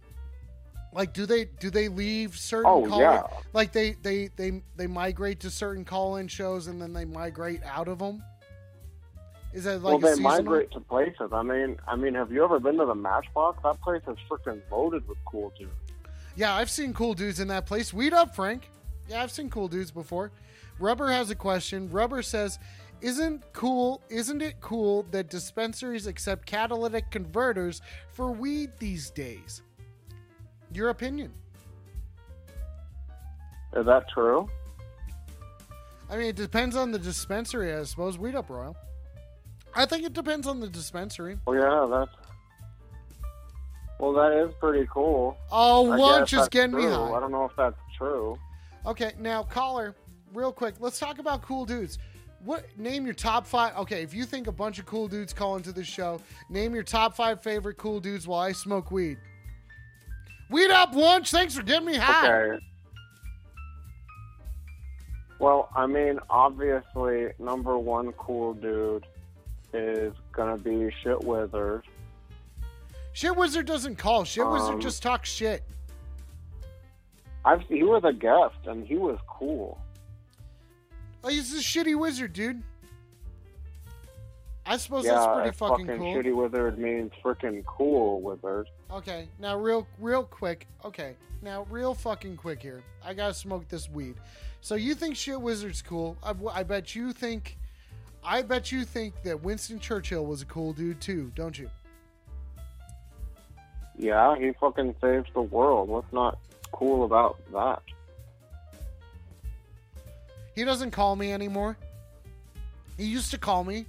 Like do they do they leave certain Oh, call yeah. like they they they they migrate to certain call-in shows and then they migrate out of them? Is that like well, they migrate to places. I mean, I mean, have you ever been to the Matchbox? That place is freaking loaded with cool dudes. Yeah, I've seen cool dudes in that place. Weed up, Frank. Yeah, I've seen cool dudes before. Rubber has a question. Rubber says, "Isn't cool? Isn't it cool that dispensaries accept catalytic converters for weed these days?" Your opinion? Is that true? I mean, it depends on the dispensary, I suppose. Weed up, Royal. I think it depends on the dispensary. Well, yeah, that's. Well, that is pretty cool. Oh, I lunch is getting me high. I don't know if that's true. Okay, now caller, real quick, let's talk about cool dudes. What name your top five? Okay, if you think a bunch of cool dudes call into the show, name your top five favorite cool dudes while I smoke weed. Weed up lunch. Thanks for getting me high. Okay. Well, I mean, obviously, number one cool dude is gonna be Shit Wizard. Shit Wizard doesn't call. Shit Wizard Um, just talks shit. I've he was a guest and he was cool. He's a shitty wizard, dude. I suppose yeah, that's pretty fucking fucking cool. shitty wizard means freaking cool wizard. Okay, now real real quick. Okay, now real fucking quick here. I gotta smoke this weed. So you think shit wizard's cool? I, I bet you think. I bet you think that Winston Churchill was a cool dude too, don't you? Yeah, he fucking saved the world. What's not cool about that? He doesn't call me anymore. He used to call me.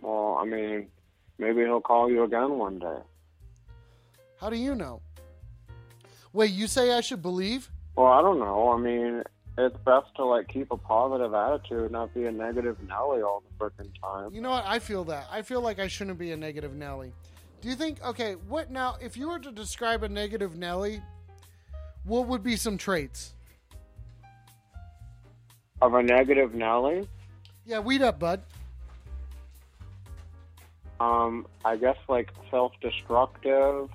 Well, I mean, maybe he'll call you again one day. How do you know? Wait, you say I should believe? Well, I don't know. I mean, it's best to like keep a positive attitude, not be a negative Nelly all the freaking time. You know what? I feel that. I feel like I shouldn't be a negative Nelly. Do you think? Okay, what now? If you were to describe a negative Nelly, what would be some traits? Of a negative Nelly, Yeah, weed up, bud. um, I guess like self-destructive,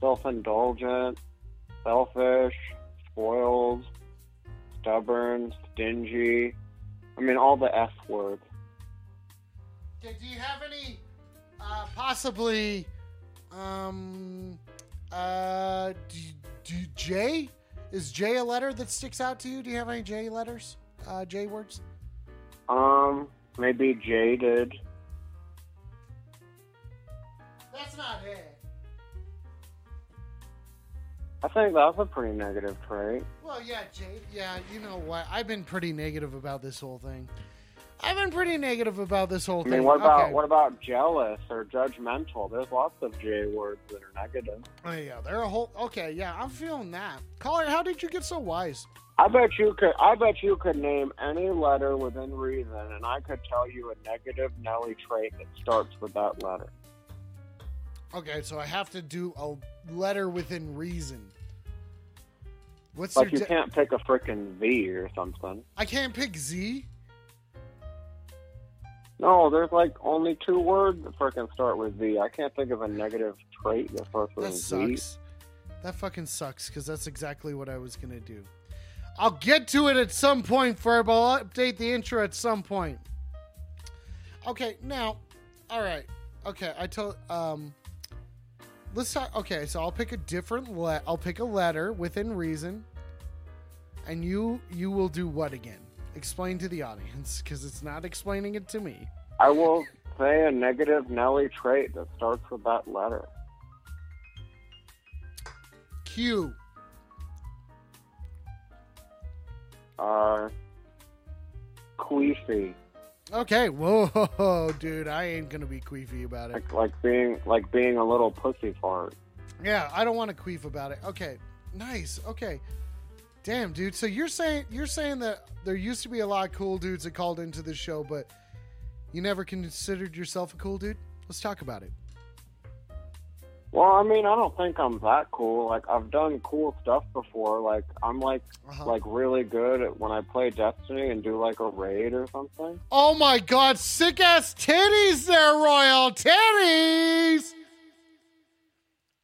self-indulgent, selfish, spoiled, stubborn, stingy. I mean, all the S words. Okay, do you have any uh, possibly um uh do, do J? Is J a letter that sticks out to you? Do you have any J letters? Uh J words? Um, maybe jaded. That's not it. I think that's a pretty negative trait. Well, yeah, Jade. Yeah, you know what? I've been pretty negative about this whole thing. I've been pretty negative about this whole I thing. mean, what about Okay. what about jealous or judgmental? There's lots of J words that are negative. Oh, yeah, they're a whole. Okay, yeah, I'm feeling that. Caller, how did you get so wise? I bet you could. I bet you could name any letter within reason, and I could tell you a negative Nelly trait that starts with that letter. Okay, so I have to do a letter within reason. What's Like you de- can't pick a freaking V or something. I can't pick Z. No, there's like only two words that freaking start with Z. I can't think of a negative trait that starts with That Z. sucks. That fucking sucks because that's exactly what I was gonna do. I'll get to it at some point, Ferb. I'll update the intro at some point. Okay, now, all right. Okay, I told. Um, let's talk. Okay, so I'll pick a different. Le- I'll pick a letter within reason, and you you will do what again? Explain to the audience because it's not explaining it to me. I will say a negative Nelly trait that starts with that letter. Q. Uh, queefy. Okay, whoa, dude, I ain't gonna be queefy about it. Like, like being like being a little pussy fart. Yeah, I don't want to queef about it. Okay, nice. Okay, damn, dude. So you're saying you're saying that there used to be a lot of cool dudes that called into the show, but you never considered yourself a cool dude. Let's talk about it. Well, I mean, I don't think I'm that cool. Like I've done cool stuff before. Like I'm like Uh-huh. like really good at when I play Destiny and do like a raid or something. Oh my god, sick ass titties there, Royal titties.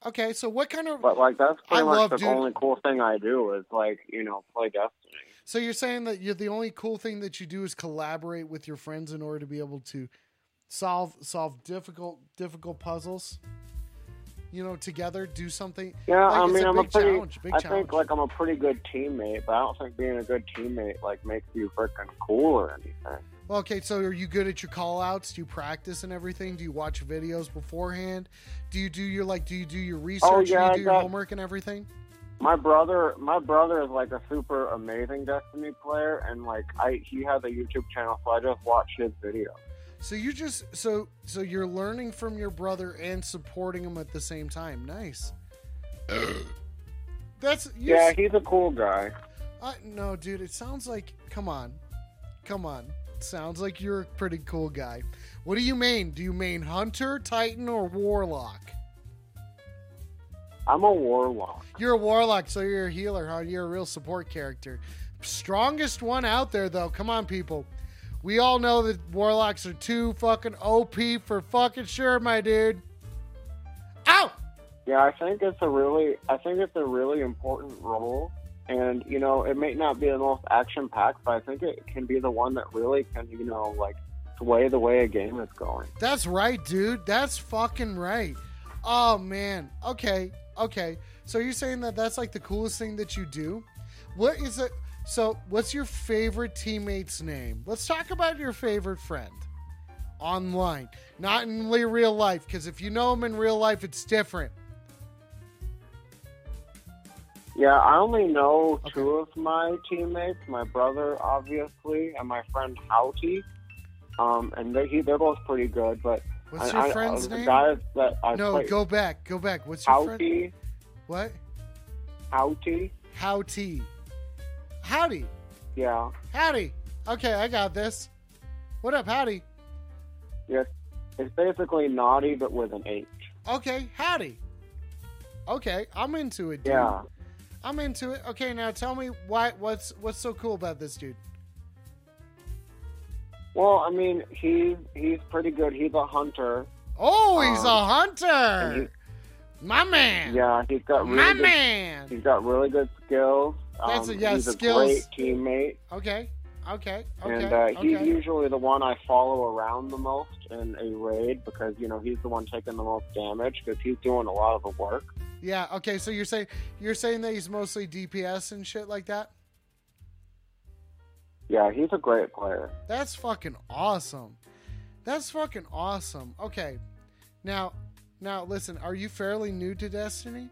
Okay, so what kind of? But like that's I pretty much love, the dude. only cool thing I do is like you know play Destiny. So you're saying that you're the only cool thing that you do is collaborate with your friends in order to be able to solve solve difficult difficult puzzles. You know, together do something. Yeah, Like, I mean, a I'm a pretty. I challenge. think like I'm a pretty good teammate, but I don't think being a good teammate like makes you freaking cool or anything. Well, okay, so are you good at your call outs? Do you practice and everything? Do you watch videos beforehand? Do you do your like do you do your oh, research? Oh, do yeah, you I do your homework and everything? My brother, my brother is like a super amazing Destiny player, and like I, he has a YouTube channel, so I just watch his videos. So you just so so you're learning from your brother and supporting him at the same time. Nice. That's Yeah, s- he's a cool guy. Uh, no, dude. It sounds like come on, come on. Sounds like you're a pretty cool guy. What do you mean? Do you mean hunter, titan, or warlock? I'm a warlock. You're a warlock, so you're a healer, huh? You're a real support character. Strongest one out there, though. Come on, people. We all know that warlocks are too fucking OP for fucking sure, my dude. Ow! Yeah, I think it's a really, I think it's a really important role, and you know, it may not be the most action packed, but I think it can be the one that really can, you know, like sway the way a game is going. That's right, dude. That's fucking right. Oh man. Okay. Okay. So you're saying that that's like the coolest thing that you do? What is it? So, what's your favorite teammate's name? Let's talk about your favorite friend online, not in real life. Because if you know him in real life, it's different. Yeah, I only know two of my teammates, my brother, obviously, and my friend Houty. Um, and they, they're both pretty good, but What's I, your I- friend's the name? guys that I no, play, go back. Go back. What's your friend? Houty, What? Houty, Howdy. Howdy. yeah, Howdy. Okay, I got this. What up, Howdy? yes, it's basically naughty but with an H. Okay, howdy. Okay, I'm into it, dude. Yeah. I'm into it. Okay, now tell me why what's what's so cool about this dude? Well, I mean, he's he's pretty good. He's a hunter. Oh, he's Um, a hunter. My man. Yeah, he's got really My good, man. He's got really good skills. That's um, a- yeah, he's skills. a great teammate, Okay. Okay. Okay. and uh, he's okay. usually the one I follow around the most in a raid because you know he's the one taking the most damage because he's doing a lot of the work. Yeah, okay, so you're saying you're saying that he's mostly DPS and shit like that? Yeah, he's a great player. That's fucking awesome. That's fucking awesome. Okay. Now now listen, are you fairly new to Destiny?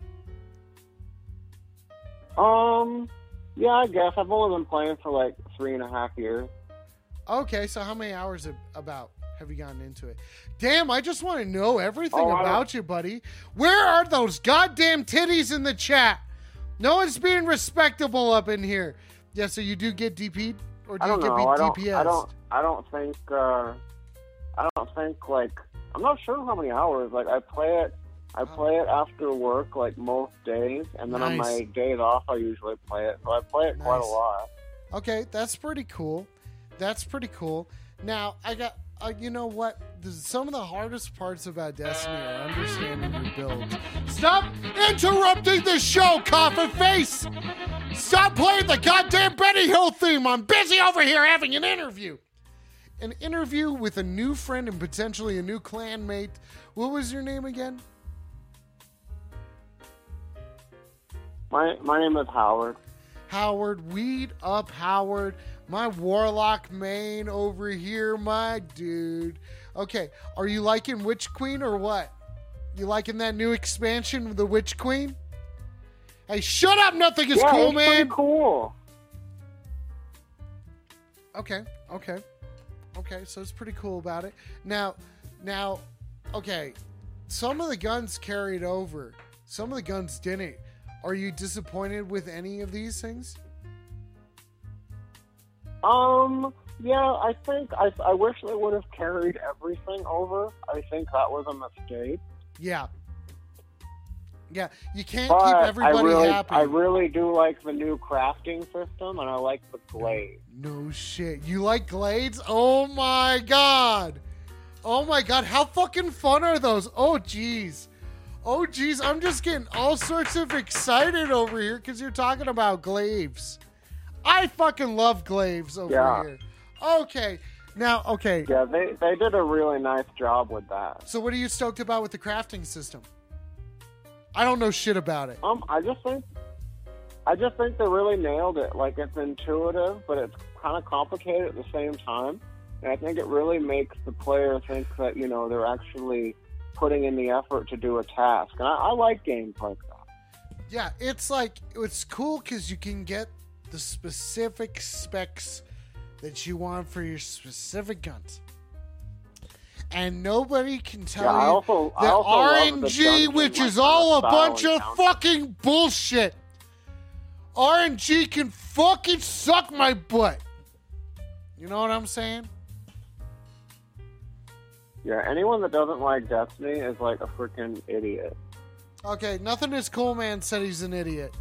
Um, yeah, I guess I've only been playing for like three and a half years. Okay, so how many hours ab- about have you gotten into it? Damn, I just want to know everything Oh, about you, buddy. Where are those goddamn titties in the chat? No one's being respectable up in here. Yeah, so you do get DP'd or do you get know. I don't. DPS? I don't. I don't think. Uh, I don't think like. I'm not sure how many hours. Like I play it. I play it after work, like most days, and then on my days off, I usually play it. So I play it quite a lot. Okay, that's pretty cool. That's pretty cool. Now I got uh, you know what? The- Some of the hardest parts about Destiny are understanding your builds. Stop interrupting the show, coffin face! Stop playing the goddamn Benny Hill theme. I'm busy over here having an interview. An interview with a new friend and potentially a new clanmate. What was your name again? My my name is Howard. Howard, weed up Howard, my warlock main over here, my dude. Okay, are you liking Witch Queen or what? You liking that new expansion, the Witch Queen? Hey, shut up! Nothing is yeah, cool, it's man. cool. Okay, okay, okay. So it's pretty cool about it. Now, now, okay. Some of the guns carried over. Some of the guns didn't. Are you disappointed with any of these things? Um, yeah, I think I I wish they would have carried everything over. I think that was a mistake. Yeah. Yeah, you can't But keep everybody I really, happy. I really do like the new crafting system, and I like the glaive. no shit. You like glaives? Oh my god. Oh my god, how fucking fun are those? Oh jeez. Oh jeez, I'm just getting all sorts of excited over here because you're talking about glaives. I fucking love glaives over Yeah. here. Okay. Now, okay. Yeah, they they did a really nice job with that. So what are you stoked about with the crafting system? I don't know shit about it. Um, I just think, I just think they really nailed it. Like it's intuitive, but it's kind of complicated at the same time. And I think it really makes the player think that you know they're actually putting in the effort to do a task. And I, I like games like that. Yeah, it's like it's cool because you can get the specific specs that you want for your specific guns, and nobody can tell Yeah, you also- that RNG, which is all a bunch of encounter. fucking bullshit. RNG can fucking suck my butt. You know what I'm saying? Yeah, anyone that doesn't like Destiny is like a freaking idiot. Okay, nothing is cool. Man said he's an idiot.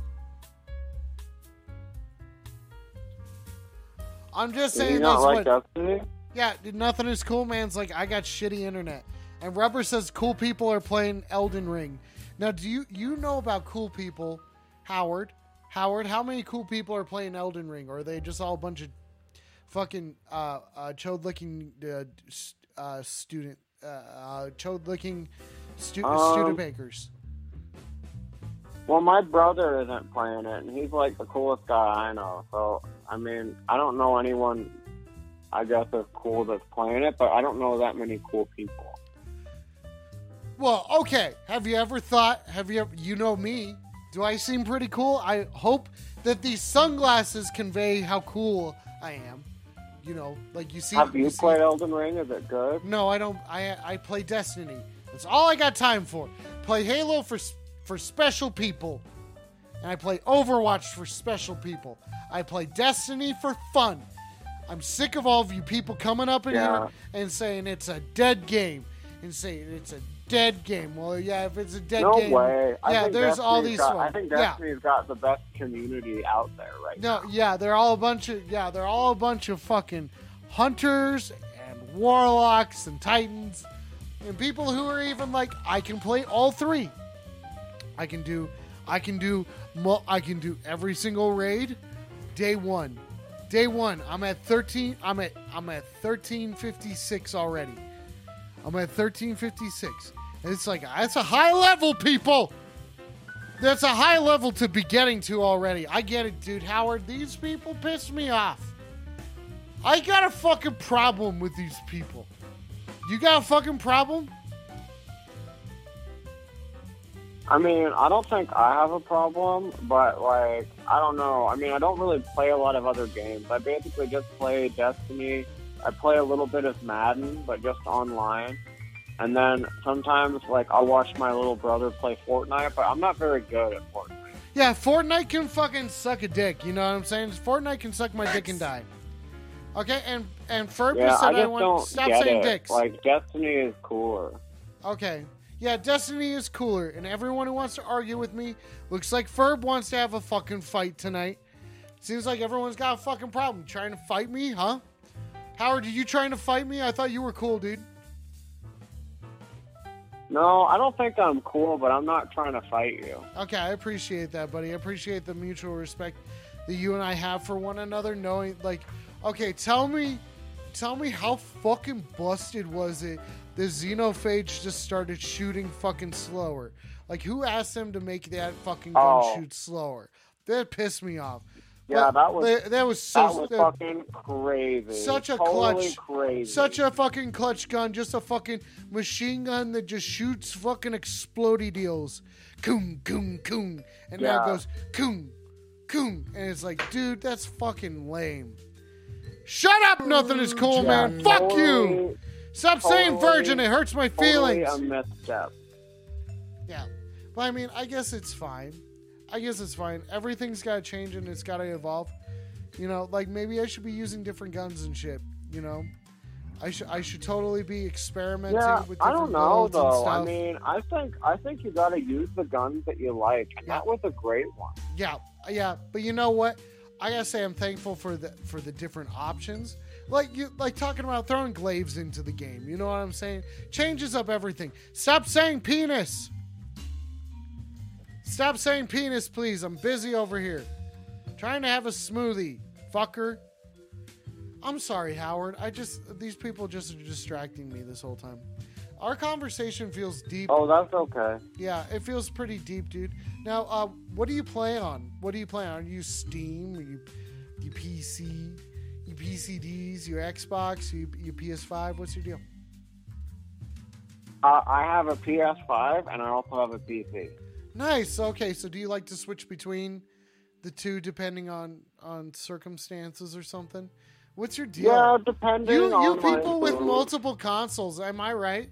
I'm just Do you saying not that's like what. Destiny? Yeah, dude, nothing is cool, man's like I got shitty internet. And Rubber says cool people are playing Elden Ring. Now, do you you know about cool people, Howard? Howard, how many cool people are playing Elden Ring, or are they just all a bunch of fucking uh, uh, chode licking uh, uh, student uh, uh, chode licking stu- Um, student bakers? Well, my brother isn't playing it, and he's like the coolest guy I know. So, I mean, I don't know anyone, I guess, as cool that's playing it, but I don't know that many cool people. Well, okay. Have you ever thought? Have you? Ever, you know me. Do I seem pretty cool? I hope that these sunglasses convey how cool I am. You know, like you see. Have you see- played Elden Ring? Is it good? No, I don't. I I play Destiny. That's all I got time for. Play Halo for for special people, and I play Overwatch for special people. I play Destiny for fun. I'm sick of all of you people coming up in Yeah. here and saying it's a dead game, and saying it's a dead game. Well, yeah, if it's a dead no game, way. I yeah, think there's all these. Got, I ones. think yeah. Destiny's got the best community out there right No, now. yeah, they're all a bunch of yeah, they're all a bunch of fucking hunters and warlocks and titans and people who are even like I can play all three. I can do I can do I can do every single raid day 1. Day 1, I'm at 13 I'm at I'm at 1356 already. I'm at 1356. It's like that's a high level people. That's a high level to be getting to already. I get it, dude. Howard, these people piss me off. I got a fucking problem with these people. You got a fucking problem? I mean, I don't think I have a problem, but like, I don't know. I mean, I don't really play a lot of other games. I basically just play Destiny. I play a little bit of Madden, but just online. And then sometimes, like, I'll watch my little brother play Fortnite, but I'm not very good at Fortnite. Yeah, Fortnite can fucking suck a dick. You know what I'm saying? Fortnite can suck my dick and die. Okay, and and Ferb Yeah, said I I, want don't stop saying it. dicks. Like, Destiny is cooler. Okay. Yeah, Destiny is cooler, and everyone who wants to argue with me looks like Ferb wants to have a fucking fight tonight. Seems like everyone's got a fucking problem trying to fight me, huh? Howard, are you trying to fight me? I thought you were cool, dude. No, I don't think I'm cool, but I'm not trying to fight you. Okay, I appreciate that, buddy. I appreciate the mutual respect that you and I have for one another. Knowing, like, okay, tell me, tell me how fucking busted was it the Xenophage just started shooting fucking slower? Like, who asked them to make that fucking gun Oh. shoot slower? That pissed me off. Yeah, But that was that, was so that was fucking crazy. such a totally clutch, crazy. such a fucking clutch gun, just a fucking machine gun that just shoots fucking explody deals, coon, coon, coon, and now it goes coon, coon, and it's like, dude, that's fucking lame. Shut up, nothing is cool, man. Fuck you. Totally- Stop saying virgin. It hurts my feelings. totally a misstep. Yeah. But I mean, I guess it's fine. I guess it's fine. Everything's got to change and it's got to evolve. You know, like maybe I should be using different guns and shit, you know? I should I should totally be experimenting Yeah, with different I don't know though. stuff. I mean, I think I think you got to use the guns that you like, and Yeah. that was a great one. yeah, yeah, but you know what? I gotta say I'm thankful for the for the different options. Like you like talking about throwing glaives into the game. You know what I'm saying? Changes up everything. Stop saying penis. Stop saying penis, please. I'm busy over here. Trying to have a smoothie, fucker. I'm sorry, Howard. I just these people just are distracting me this whole time. Our conversation feels deep. Oh, that's okay. Yeah, it feels pretty deep, dude. Now, uh, what do you play on? What do you play on? Are you Steam? Are you, you PC? You PCDs? Your Xbox? You, you PS5? What's your deal? Uh, I have a PS5 and I also have a PC. Nice. Okay, so do you like to switch between the two depending on on circumstances or something? What's your deal? Yeah, depending you on you people with multiple consoles, am I right?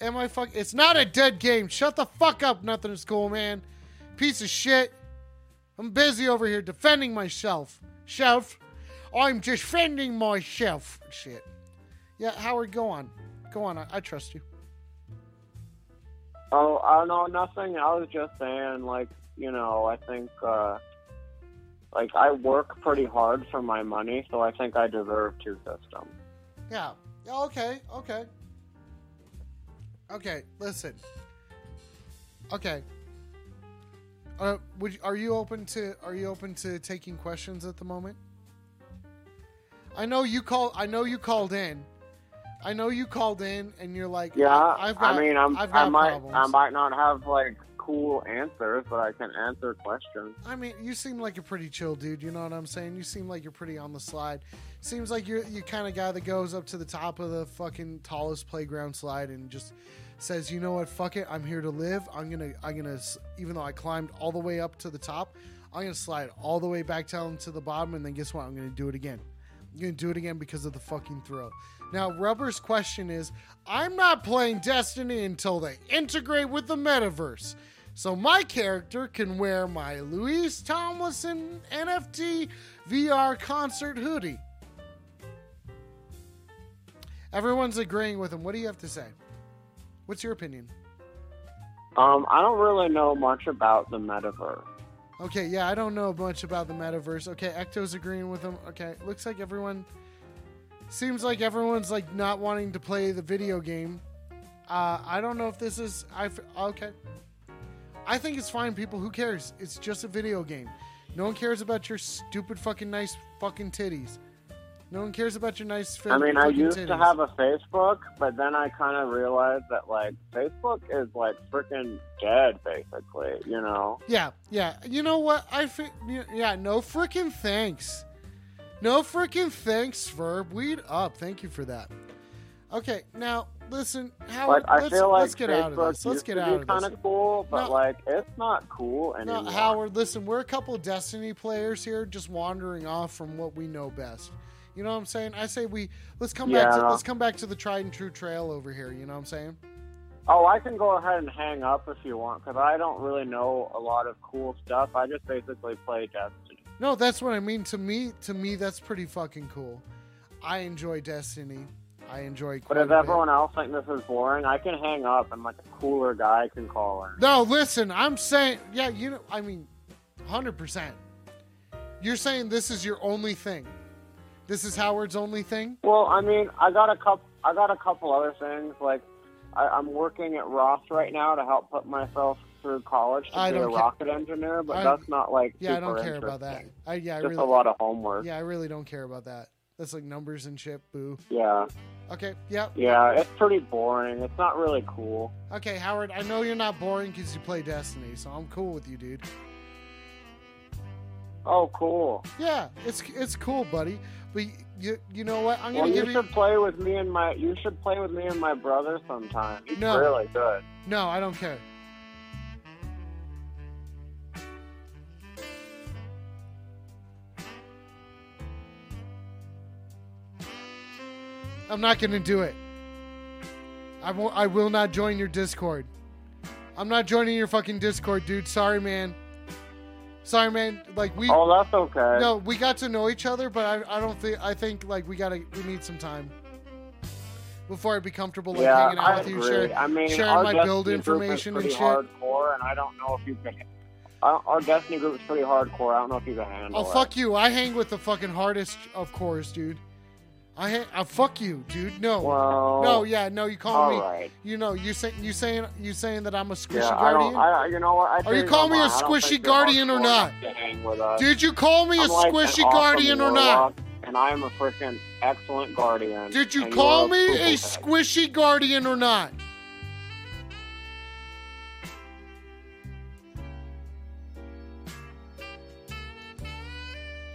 Am I fuck? It's not a dead game. Shut the fuck up. Nothing is cool, man. Piece of shit. I'm busy over here defending myself. Shelf. I'm defending myself. Shit. Yeah, Howard, go on. Go on. I, I trust you. Oh, uh, know nothing. I was just saying, like, you know, I think, uh, like, I work pretty hard for my money, so I think I deserve two systems. Yeah. Yeah, Okay. Okay. Okay. Listen. Okay. Uh, would are you open to are you open to taking questions at the moment? I know you call. I know you called in. I know you called in, and you're like, Yeah, I, have got, I mean, I'm, I've got I might, problems. I might not have like cool answers, but I can answer questions. I mean, you seem like a pretty chill dude. You know what I'm saying? You seem like you're pretty on the slide. Seems like you're you kind of guy that goes up to the top of the fucking tallest playground slide and just says, "You know what? Fuck it. I'm here to live. I'm gonna I'm gonna even though I climbed all the way up to the top, I'm gonna slide all the way back down to the bottom, and then guess what? I'm gonna do it again. I'm gonna do it again because of the fucking thrill." Now, Rubber's question is, I'm not playing Destiny until they integrate with the metaverse. So my character can wear my Louise Tomlinson NFT VR concert hoodie. Everyone's agreeing with him. What do you have to say? What's your opinion? Um, I don't really know much about the metaverse. Okay, yeah, I don't know much about the metaverse. Okay, Ecto's agreeing with him. Okay, looks like everyone seems like everyone's like not wanting to play the video game. Uh, I don't know if this is I okay. I think it's fine, people. Who cares? It's just a video game. No one cares about your stupid fucking nice fucking titties. No one cares about your nice. I mean, I used titties. to have a Facebook, but then I kind of realized that like Facebook is like freaking dead, basically. You know? Yeah, yeah. You know what? I fi- yeah. No freaking thanks. No freaking thanks, Verb. Weed up. Thank you for that. Okay, now listen, Howard. Like I let's, feel like let's get Facebook out of this. Let's get out of kind of cool, but No. like it's not cool anymore. No, Howard, listen, we're a couple of Destiny players here, just wandering off from what we know best. You know what I'm saying? I say we let's come back to let's come back to the tried and true trail over here. You know what I'm saying? Oh, I can go ahead and hang up if you want, because I don't really know a lot of cool stuff. I just basically play Destiny. No, that's what I mean. To me, to me, that's pretty fucking cool. I enjoy Destiny. I enjoy. But if everyone else think this is boring, I can hang up and like a cooler guy can call in. No, listen, I'm saying, yeah, you know, I mean, 100%. You're saying this is your only thing. This is Howard's only thing. Well, I mean, I got a couple. I got a couple other things. Like, I, I'm working at Ross right now to help put myself through college to I be a rocket engineer, but I- that's not like Yeah, I don't care about that. I yeah, I Just really a lot of homework. Yeah, I really don't care about that. That's like numbers and shit. Boo. Yeah, Okay. Yeah. yeah, it's pretty boring. It's not really cool. Okay, Howard. I know you're not boring because you play Destiny, so I'm cool with you, dude. Oh, cool. Yeah, it's it's cool, buddy. But you you know what? I'm gonna you give should you. play with me and my. You should play with me and my brother sometime. He's No. really good. No, I don't care. I'm not gonna do it. I won't. I will not join your Discord. I'm not joining your fucking Discord, dude. Sorry, man. Sorry, man. Like we. Oh, that's okay. No, we got to know each other, but I, I don't think I think like we gotta we need some time before I'd be comfortable like yeah, hanging out I with you, sharing, I mean, sharing my Destiny build information and shit. hardcore, and I don't know if you can. Our, Destiny group is pretty hardcore. I don't know if you can handle Oh it. fuck you! I hang with the fucking hardest of cores, dude. I hang. Uh, fuck you, dude. No. Well, no, yeah, no. You call me. right. You know, you say you saying you saying that I'm a squishy Yeah, I guardian. don't. I, you know what? I Are you calling me a I squishy guardian or not? enough to hang with us. Did you call me a I'm like squishy guardian or not? And I am a freaking excellent guardian. Did you call me a squishy guardian or not?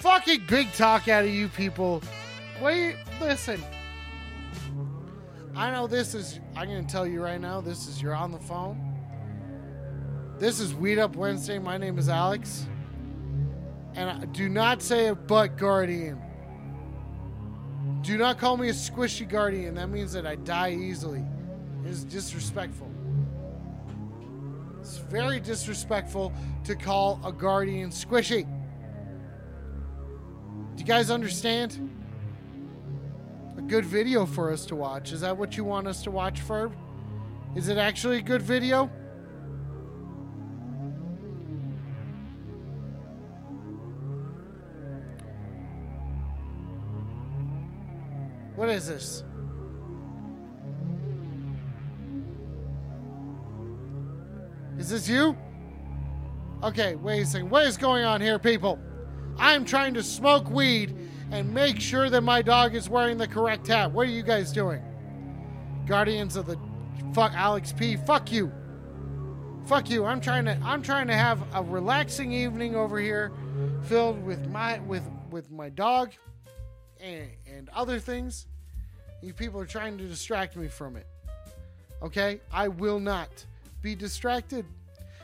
Fucking big talk out of you people. Wait, listen. I know this is. I'm gonna tell you right now. This is you're on the phone. This is Weed Up Wednesday. My name is Alex. And I, do not say a butt guardian. Do not call me a squishy guardian. That means that I die easily. It is disrespectful. It's very disrespectful to call a guardian squishy. Do you guys understand? A good video for us to watch. Is that what you want us to watch, Ferb? Is it actually a good video? What is this? Is this you? Okay, wait a second. What is going on here, people? I'm trying to smoke weed and make sure that my dog is wearing the correct hat. What are you guys doing? Guardians of the fuck Alex P. Fuck you. Fuck you. I'm trying to I'm trying to have a relaxing evening over here filled with my with with my dog and, and other things. You people are trying to distract me from it. Okay? I will not be distracted.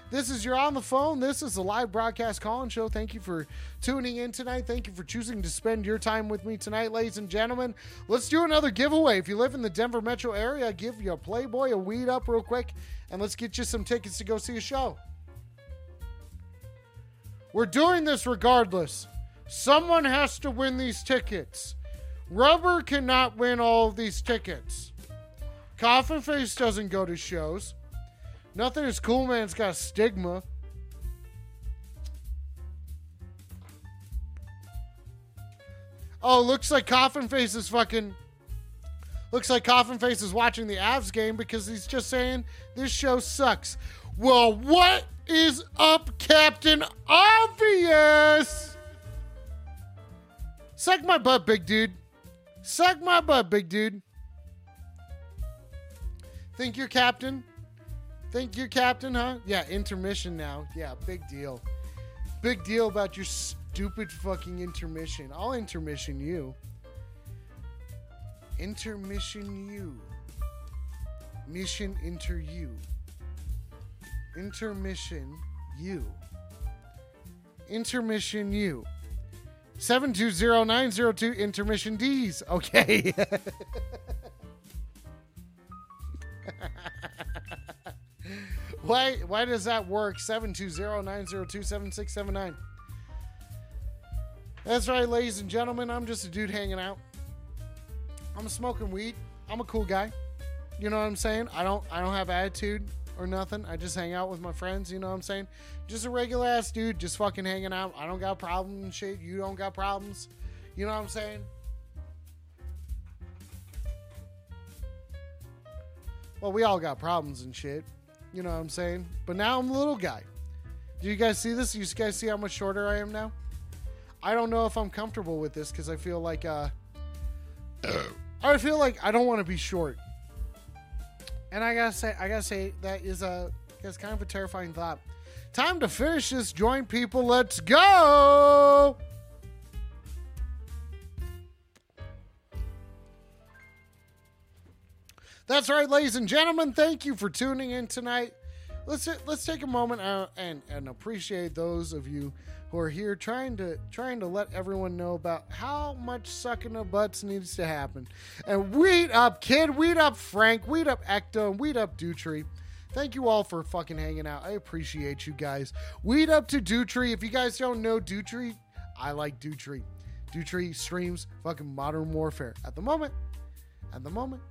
This is You're on the Phone. This is the live broadcast call show. Thank you for tuning in tonight. Thank you for choosing to spend your time with me tonight, ladies and gentlemen. Let's do another giveaway. If you live in the Denver metro area, give your Playboy a weed up real quick and let's get you some tickets to go see a show. We're doing this regardless. Someone has to win these tickets. Rubber cannot win all of these tickets. Coffin Face doesn't go to shows. Nothing is cool, man. It's got stigma. Oh, looks like Coffin Face is fucking. Looks like Coffin Face is watching the Avs game because he's just saying this show sucks. Well, what is up, Captain Obvious? Suck my butt, big dude. Suck my butt, big dude. Think you're captain? Think you're captain, huh? Yeah, intermission now. Yeah, big deal. Big deal about your stupid fucking intermission. I'll intermission you. Intermission you. Mission inter you. Intermission you. Intermission you. 720-902 intermission D's. Okay. why why does that work? 720-902-7679. That's right, ladies and gentlemen. I'm just a dude hanging out. I'm smoking weed. I'm a cool guy. You know what I'm saying? I don't I don't have attitude or nothing. I just hang out with my friends, you know what I'm saying? Just a regular ass dude, just fucking hanging out. I don't got problems and shit. You don't got problems. You know what I'm saying? Well, we all got problems and shit. You know what I'm saying? But now I'm a little guy. Do you guys see this? You guys see how much shorter I am now? I don't know if I'm comfortable with this because I feel like uh I feel like I don't want to be short. And I gotta say, I gotta say that is a that's kind of a terrifying thought. Time to finish this joint, people. Let's go. That's right, ladies and gentlemen. Thank you for tuning in tonight. Let's let's take a moment uh, and and appreciate those of you who are here trying to trying to let everyone know about how much sucking of butts needs to happen. And weed up, kid. Weed up, Frank. Weed up, Ecto. Weed up, Dutry. Thank you all for fucking hanging out. I appreciate you guys. Weed up to Dutry. If you guys don't know Dutry, I like Dutry. Dutry streams fucking Modern Warfare at the moment. At the moment,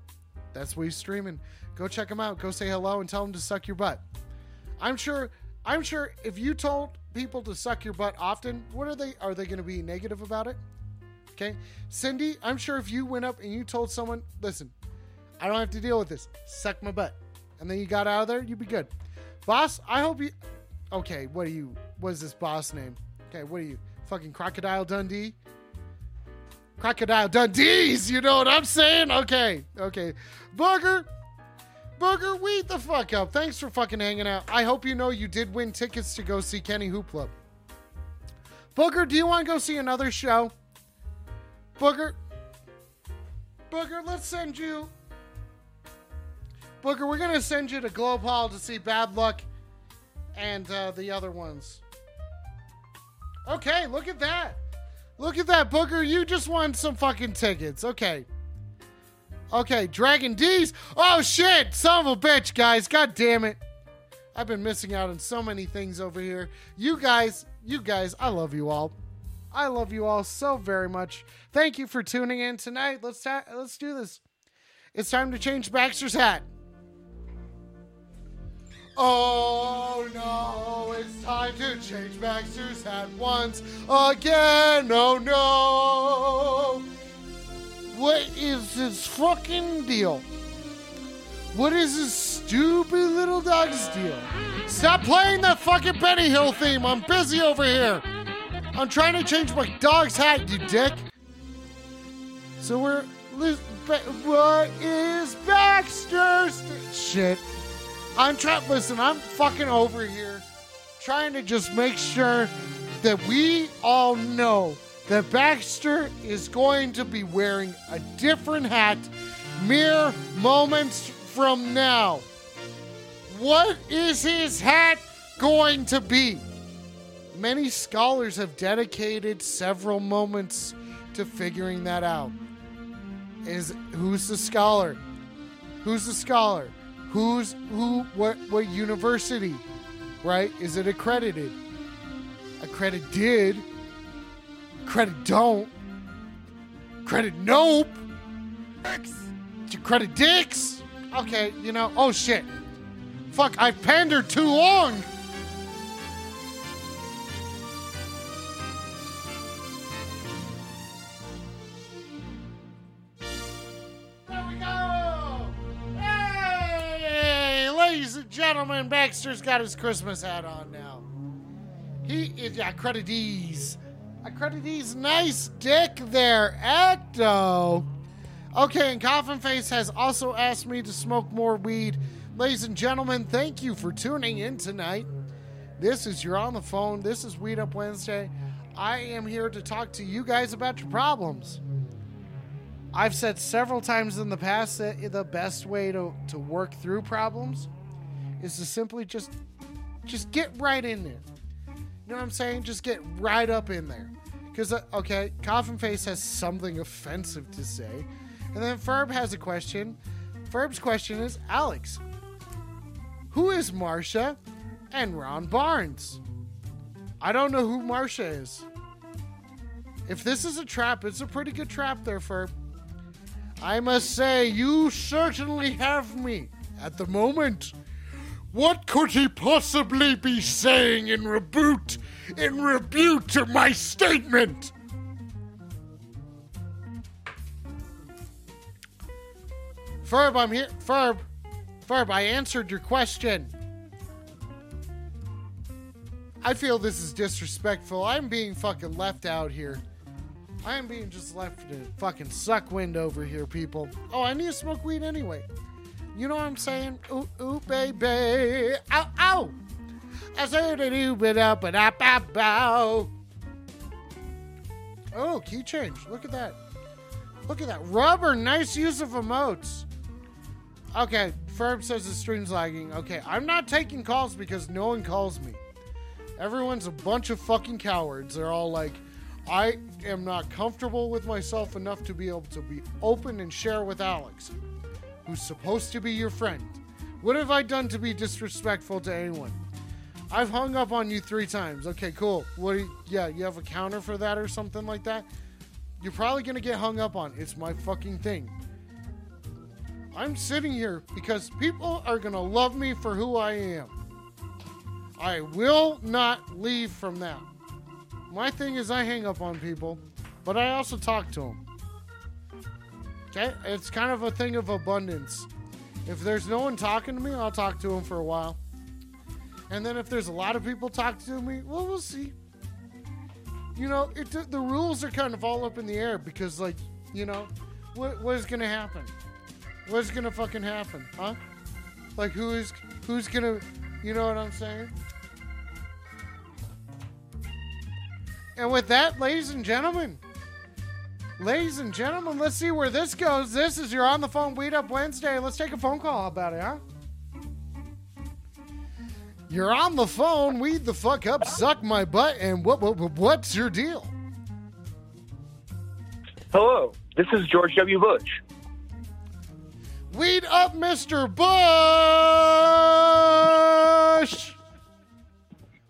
that's what he's streaming. Go check him out. Go say hello and tell him to suck your butt. I'm sure. I'm sure if you told people to suck your butt often, what are they? Are they going to be negative about it? Okay, Cindy. I'm sure if you went up and you told someone, "Listen, I don't have to deal with this. Suck my butt," and then you got out of there, you'd be good. Boss, I hope you. Okay, what are you? What is this boss name? Okay, what are you? Fucking Crocodile Dundee. Crocodile Dundee's, you know what I'm saying? Okay, okay. Booger, Booger, weed the fuck up. Thanks for fucking hanging out. I hope you know you did win tickets to go see Kenny Hoopla. Booger, do you want to go see another show? Booger, Booger, let's send you. Booger, we're gonna send you to Globe Hall to see Bad Luck and uh, the other ones. Okay, look at that. Look at that, Booger. You just won some fucking tickets. Okay. Okay, Dragon D's. Oh shit, son of a bitch, guys. God damn it. I've been missing out on so many things over here. You guys, you guys, I love you all. I love you all so very much. Thank you for tuning in tonight. Let's ta- let's do this. It's time to change Baxter's hat. Oh no, it's time to change Baxter's hat once again. Oh no. What is this fucking deal? What is this stupid little dog's deal? Stop playing that fucking Benny Hill theme. I'm busy over here. I'm trying to change my dog's hat, you dick. So we're. What is Baxter's shit? I'm trying. Listen, I'm fucking over here trying to just make sure that we all know that Baxter is going to be wearing a different hat mere moments from now. What is his hat going to be? Many scholars have dedicated several moments to figuring that out. Is who's the scholar? Who's the scholar? Who's who what what university? Right? Is it accredited? Accredited? Credit don't. Credit nope. to Credit dicks. Okay, you know, oh shit. Fuck, I've pandered too long. There we go. Ladies and gentlemen, Baxter's got his Christmas hat on now. He is yeah, creditees. A creditees nice dick there, Ecto. Okay, and Coffin Face has also asked me to smoke more weed. Ladies and gentlemen, thank you for tuning in tonight. This is You're on the Phone. This is Weed Up Wednesday. I am here to talk to you guys about your problems. I've said several times in the past that the best way to, to work through problems is to simply just just get right in there. You know what I'm saying? Just get right up in there. Because, uh, okay, Coffin Face has something offensive to say. And then Ferb has a question. Ferb's question is Alex, who is Marsha and Ron Barnes? I don't know who Marsha is. If this is a trap, it's a pretty good trap there, Ferb. I must say, you certainly have me at the moment. What could he possibly be saying in rebuke, in rebuke to my statement? Ferb, I'm here. Ferb, Ferb, I answered your question. I feel this is disrespectful. I'm being fucking left out here. I am being just left to fucking suck wind over here, people. Oh, I need to smoke weed anyway. You know what I'm saying? Ooh, ooh, baby. Ow, ow. I said a ooh, but up, but up, up. Oh, key change. Look at that. Look at that. Rubber, nice use of emotes. Okay, Ferb says the stream's lagging. Okay, I'm not taking calls because no one calls me. Everyone's a bunch of fucking cowards. They're all like, I am not comfortable with myself enough to be able to be open and share with Alex, who's supposed to be your friend. What have I done to be disrespectful to anyone? I've hung up on you three times. Okay, cool. What? You, yeah, you have a counter for that or something like that? You're probably gonna get hung up on. It's my fucking thing. I'm sitting here because people are gonna love me for who I am. I will not leave from that. My thing is I hang up on people, but I also talk to them. Okay? It's kind of a thing of abundance. If there's no one talking to me, I'll talk to them for a while. And then if there's a lot of people talking to me, well, we'll see. You know, it, the rules are kind of all up in the air because, like, you know, what, what is going to happen? What's going to fucking happen, huh? Like, who is, who's going to, you know what I'm saying? And with that, ladies and gentlemen, ladies and gentlemen, let's see where this goes. This is your on the phone Weed Up Wednesday. Let's take a phone call about it, huh? You're on the phone, weed the fuck up, suck my butt, and what, what what's your deal? Hello, this is George W. Bush. Weed up, Mr. Bush.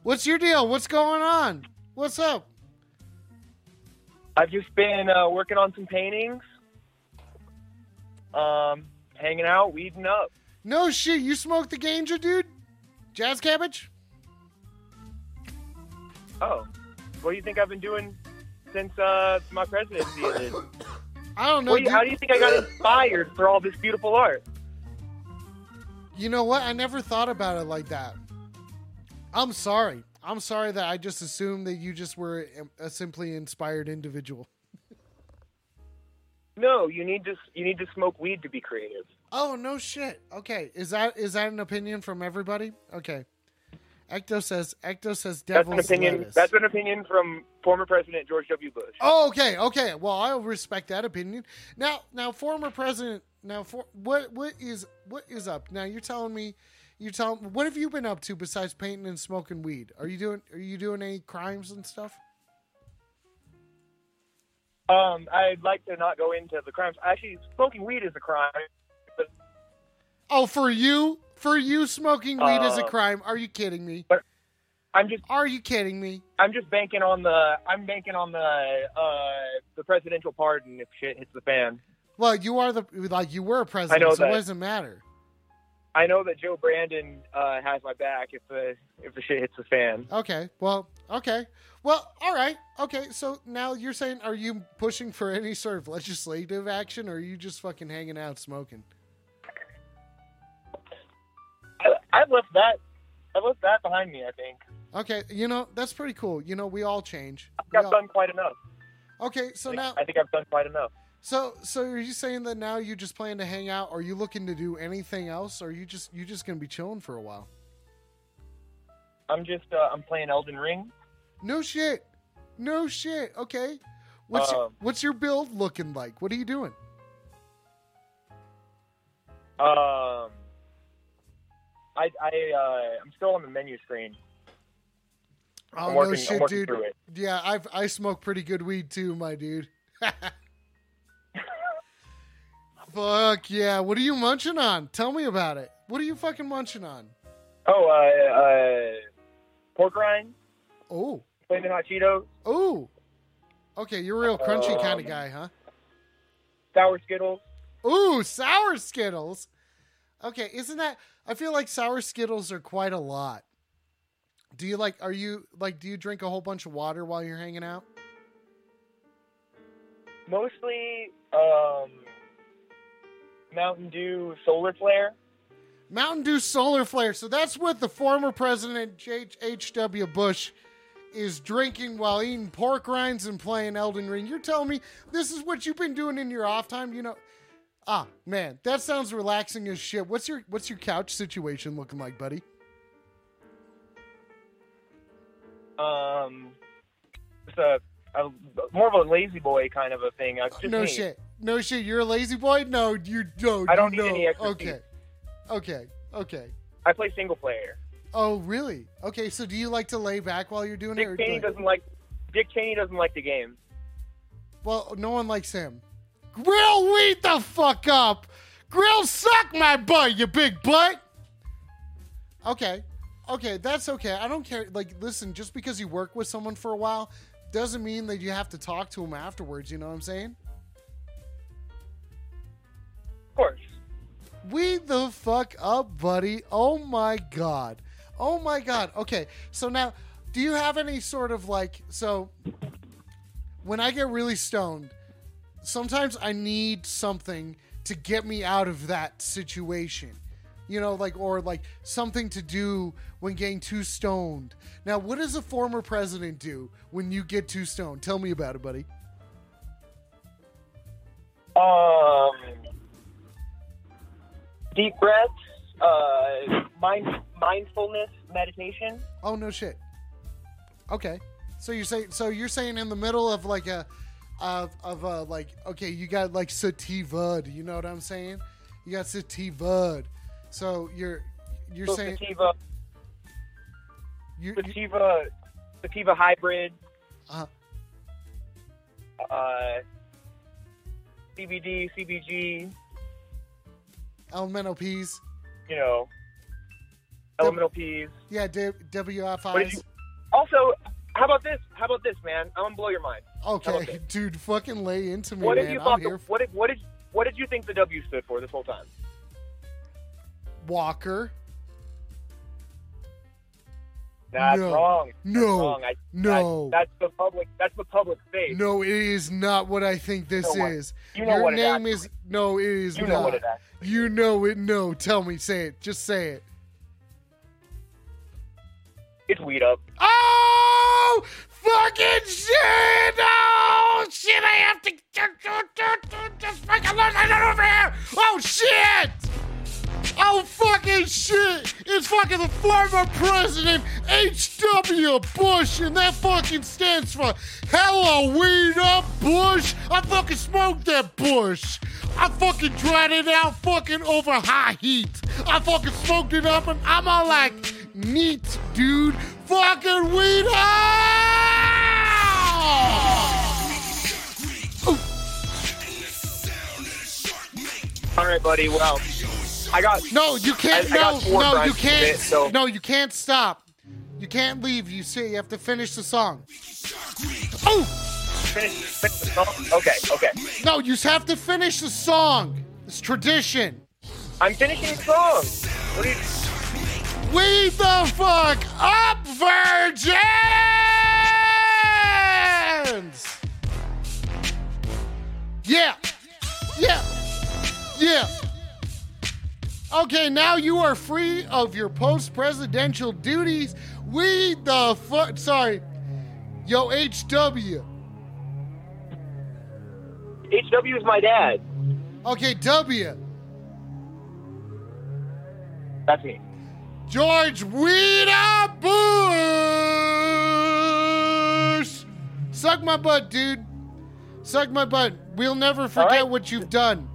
What's your deal? What's going on? What's up? I've just been uh, working on some paintings, um, hanging out, weeding up. No shit, you smoke the ganja, dude? Jazz cabbage? Oh, what do you think I've been doing since uh, my presidency ended? I don't know. What how do you think I got inspired for all this beautiful art? You know what? I never thought about it like that. I'm sorry. I'm sorry that I just assumed that you just were a simply inspired individual. No, you need to you need to smoke weed to be creative. Oh no shit. Okay, is that is that an opinion from everybody? Okay. Ecto says Ecto says That's an opinion. lettuce. That's an opinion from former President George W. Bush. Oh, okay, okay. Well, I'll respect that opinion. Now, now, former president. Now, for what what is what is up? Now, you're telling me, you're telling. What have you been up to besides painting and smoking weed? Are you doing Are you doing any crimes and stuff? Um, I'd like to not go into the crimes. Actually, smoking weed is a crime. But Oh, for you, for you, smoking weed is a Uh, crime. Are you kidding me? But I'm just. Are you kidding me? I'm just banking on the. I'm banking on the uh, the presidential pardon if shit hits the fan. Well, you are the like you were a president, know so it that. doesn't matter. I know that Joe Brandon uh, has my back if the if the shit hits the fan. Okay. Well, okay. Well, all right. Okay. So now you're saying, are you pushing for any sort of legislative action, or are you just fucking hanging out smoking? I, I've left that. I've left that behind me. I think. Okay. You know that's pretty cool. You know we all change. I We I've all- done quite enough. Okay. So I think- now, I think I've done quite enough. So so are you saying that now you just plan to hang out? Are you looking to do anything else? Or are you just you just gonna be chilling for a while? I'm just. Uh, I'm playing Elden Ring. No shit. No shit. Okay. What's your, Um, what's your build looking like? What are you doing? Um, I I uh, I'm still on the menu screen. Oh I'm no working, shit, dude. it. Yeah, I've I smoke pretty good weed too, my dude. Fuck yeah! What are you munching on? Tell me about it. What are you fucking munching on? Oh, uh, uh, pork rinds, Oh, flaming hot Cheetos, oh. Okay, you're a real crunchy kind of Um, guy, huh? sour Skittles. Ooh, sour Skittles. Okay, isn't that? I feel like sour Skittles are quite a lot. Do you like? Are you like? Do you drink a whole bunch of water while you're hanging out? Mostly, um, Mountain Dew Solar Flare. Mountain Dew Solar Flare. So that's what the former president H.W. Bush is drinking while eating pork rinds and playing Elden Ring. You're telling me this is what you've been doing in your off time? You know, ah man, that sounds relaxing as shit. What's your what's your couch situation looking like, buddy? Um, it's a, a more of a La-Z-Boy kind of a thing. It's just no me. shit, no shit. You're a lazy boy. No, you don't. I don't you need know. any extra Okay, okay, okay. I play single player. Oh really? Okay. So do you like to lay back while you're doing it? Dick Cheney like- doesn't like. Dick Cheney doesn't like the game. Well, no one likes him. Grill, weed the fuck up. Grill, suck my butt, you big butt. Okay, okay, that's okay. I don't care. Like, listen, just because you work with someone for a while doesn't mean that you have to talk to them afterwards. You know what I'm saying? Of course. Weed the fuck up, buddy. Oh my god. Oh my god. Okay, so now, do you have any sort of like so? When I get really stoned, sometimes I need something to get me out of that situation. You know, like or like something to do when getting too stoned. Now, what does a former president do when you get too stoned? Tell me about it, buddy. Um, deep breaths, uh, mind mindfulness meditation. Oh no shit. Okay. So you're saying so you're saying in the middle of like a of of a like okay, you got like sativa, you know what I'm saying? You got sativa. So you're you're So saying sativa, you sativa, sativa hybrid, uh, uh, CBD, CBG. Elemental P's. You know, elemental peas. Yeah, D- WFIs. you? Also, how about this? How about this, man? I'm gonna blow your mind. Okay, dude, fucking lay into me, What man. did you I'm thought? here. The, what did what did what did you think the W stood for this whole time? Walker. That's No. wrong. That's No. wrong. I, No. That, that's the public. That's the public face. No, it is not what I think this You know is. you know Your what name actually is no, it is You not. know what it You know it. No, tell me. Say it. Just say it. It's weed up. Oh, fucking shit! Oh shit! I have to just fucking look at it over here. Oh shit! Oh fucking shit! It's fucking the former president H.W. Bush, and that fucking stands for Hella Weed Up Bush. I fucking smoked that Bush. I fucking dried it out fucking over high heat. I fucking smoked it up, and I'm all like, neat, dude. Fucking weed up! All right, buddy. Well, I got No, you can't. I- I no, got no, you can't. it, so- No, you can't stop. You can't leave. You see, you have to finish the song. Oh finish, finish the song. Okay, okay. no, you have to finish the song. It's tradition. I'm finishing the song. What do you? We the fuck up, virgins! Yeah, yeah, yeah. Okay, now you are free of your post-presidential duties. We the fuck. Sorry, yo, HW. HW is my dad. Okay, W. That's me. George Weeda Bush. Suck my butt, dude. Suck my butt. We'll never forget right. what you've done.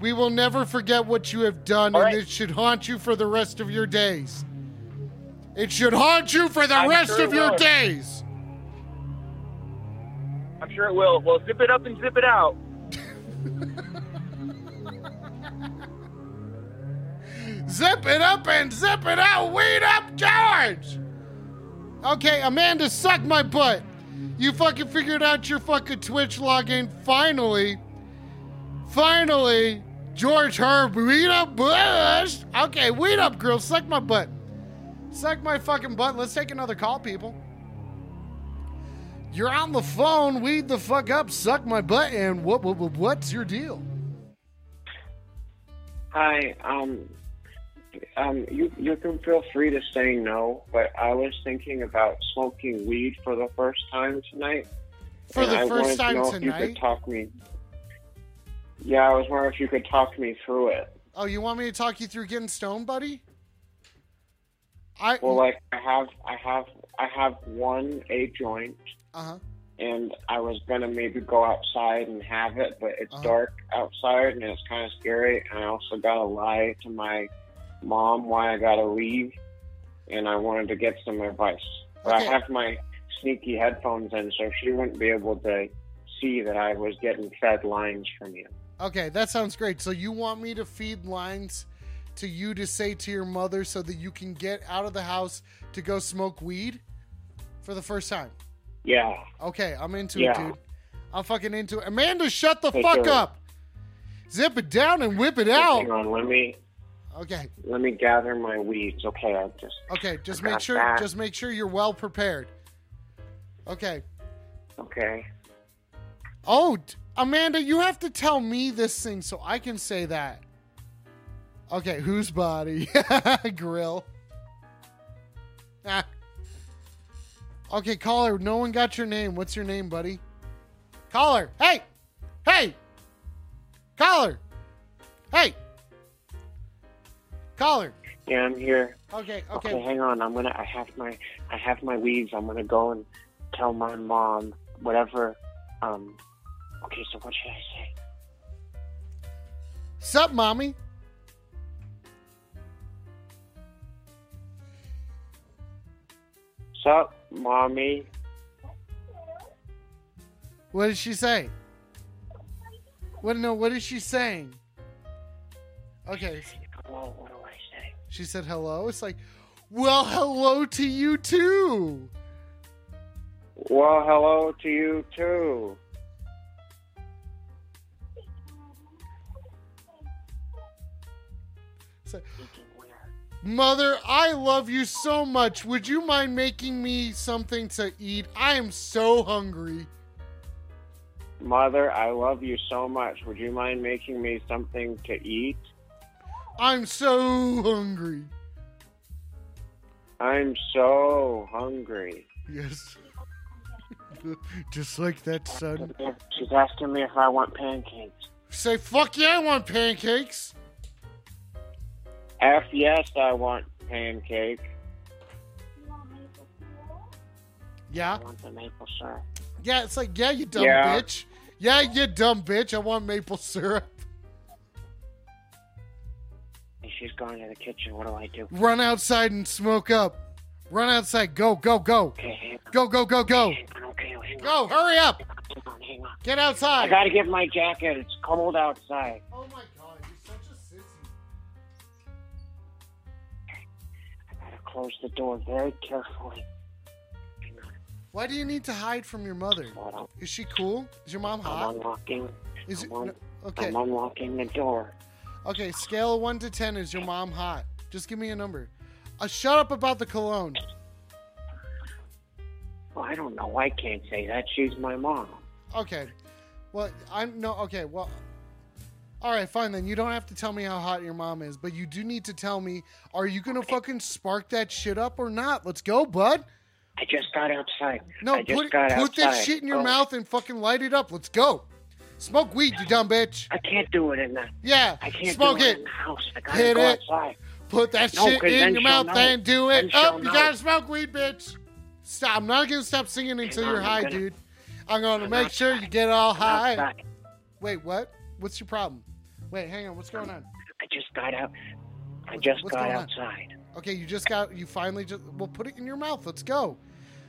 We will never forget what you have done, All and right. it should haunt you for the rest of your days. It should haunt you for the I'm rest sure of your will. days. I'm sure it will. Well, zip it up and zip it out. Zip it up and zip it out. Weed up, George. Okay, Amanda, suck my butt. You fucking figured out your fucking Twitch login finally. Finally, George Herb, weed up Bush. Okay, weed up, girl. Suck my butt. Suck my fucking butt. Let's take another call, people. You're on the phone. Weed the fuck up. Suck my butt. And what, what, what what's your deal? Hi, um, um, you you can feel free to say no, but I was thinking about smoking weed for the first time tonight. For the I first time to know if you could talk me. Yeah, I was wondering if you could talk me through it. Oh, you want me to talk you through getting stoned, buddy? I Well, like I have, I have, I have one a joint, uh huh. and I was gonna maybe go outside and have it, but it's Uh-huh. dark outside and it's kind of scary. And I also gotta lie to my mom why I gotta leave, and I wanted to get some advice. But Okay. I have my sneaky headphones in, so she wouldn't be able to see that I was getting fed lines from you. Okay, that sounds great. So you want me to feed lines to you to say to your mother so that you can get out of the house to go smoke weed for the first time? Yeah. Okay, I'm into Yeah. it, dude. I'm fucking into it. Amanda, shut the Hey, fuck sir. up. Zip it down and whip it Hang out. Hang on, let me Okay. let me gather my weeds. Okay, I just Okay, just I make sure that. just make sure you're well prepared. Okay. okay. Oh, Amanda, you have to tell me this thing so I can say that. Okay, whose body? Grill. Ah. Okay, caller, no one got your name. What's your name, buddy? Caller, hey! Hey! Caller! Hey! Caller. Yeah, I'm here. Okay, Okay, okay. hang on. I'm gonna. I have my. I have my weeds. I'm gonna go and tell my mom whatever. Um. Okay, so what should I say? Sup, mommy? Sup, mommy? What did she say? What no, what is she saying? Okay. Hello. What do I say? She said hello. It's like, well, hello to you too. Well, hello to you too. So, Mother, I love you so much. Would you mind making me something to eat? I am so hungry. Mother, I love you so much. Would you mind making me something to eat? I'm so hungry. I'm so hungry. Yes. Just like that, son. She's asking me if I want pancakes. Say, fuck yeah, I want pancakes. F yes, I want pancake. Yeah? I want the maple syrup. Yeah, it's like, yeah, you dumb Yeah. bitch. Yeah, you dumb bitch. I want maple syrup. And she's going to the kitchen. What do I do? Run outside and smoke up. Run outside. Go, go, go. Okay, hang on. Go, go, go, go. Hang on, okay, hang on. Go, hurry up. Hang on, hang on. Get outside. I gotta get my jacket. It's cold outside. Oh my god, close the door very carefully. Why do you need to hide from your mother? Is she cool? Is your mom hot? I'm unlocking. Is it I'm, un- no, okay? I'm unlocking the door. Okay, scale of one to ten. Is your mom hot? Just give me a number. Uh, shut up about the cologne. Well, I don't know. I can't say that. She's my mom. Okay. Well, I'm no. Okay. Well. All right, fine then. You don't have to tell me how hot your mom is, but you do need to tell me: Are you gonna fucking spark that shit up or not? Let's go, bud. I just got outside. No, I just put put that shit in your Oh, mouth and fucking light it up. Let's go. Smoke weed, you dumb bitch. I can't do it in the. Yeah, I can't smoke do it, it. in the house. I gotta Hit go it. outside. Put that No, shit in your mouth know. and do it. Then she'll oh, you know. gotta smoke weed, bitch. Stop. I'm not gonna stop singing until you're I'm high, gonna- dude. I'm gonna I'm make sure you get all I'm high. outside. Wait, what? What's your problem? Wait, hang on. What's going on? I just got out. I just what's got going on? outside. Okay, you just got. You finally just. Well, put it in your mouth. Let's go.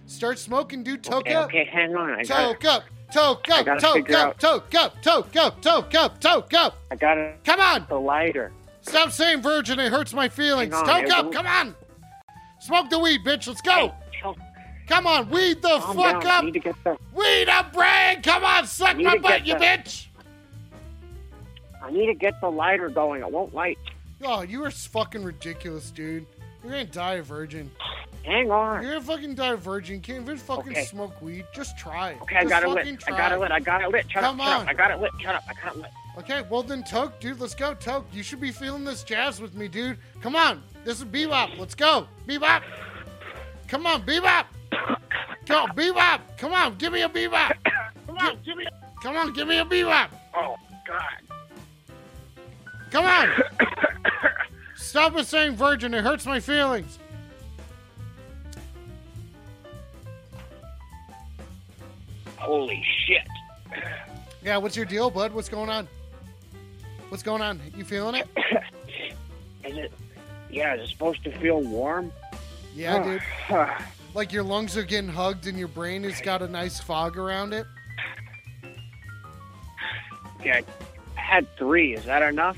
Start smoking, dude. Toke Okay, up. okay, hang on. I got Toke up. Toke up. gotta Toke up. Toke up. Toke up. Toke up. Toke up. I got it. Come on. The lighter. Stop saying virgin. It hurts my feelings. Toke up. Come on. Smoke the weed, bitch. Let's go. Choke. Come on. Weed the Calm fuck down. Up. need to get the. Weed up, brain. Come on. Suck my butt, you bitch. I need to get the lighter going. It won't light. Oh, you are fucking ridiculous, dude. You're gonna die a virgin. Hang on. You're gonna fucking die a virgin. Can't even fucking Okay. smoke weed. Just try. Okay, I got it lit. Try. I got it lit. I got it lit. Shut Come up. Shut on. up. I got it lit. Shut up. I got it lit. Okay, well then, Toke, dude, let's go, Toke. You should be feeling this jazz with me, dude. Come on, this is bebop. Let's go, bebop. Come on, bebop. Go, bebop. Come on, give me a bebop. Come on, give me. Come on, give me a bebop. Oh God. Come on. Stop with saying virgin. It hurts my feelings. Holy shit. Yeah, what's your deal, bud? What's going on? What's going on? You feeling it? Is it? Yeah. Is it supposed to feel warm? Yeah, dude. Like your lungs are getting hugged and your brain has got a nice fog around it. Yeah. I had three. Is that enough?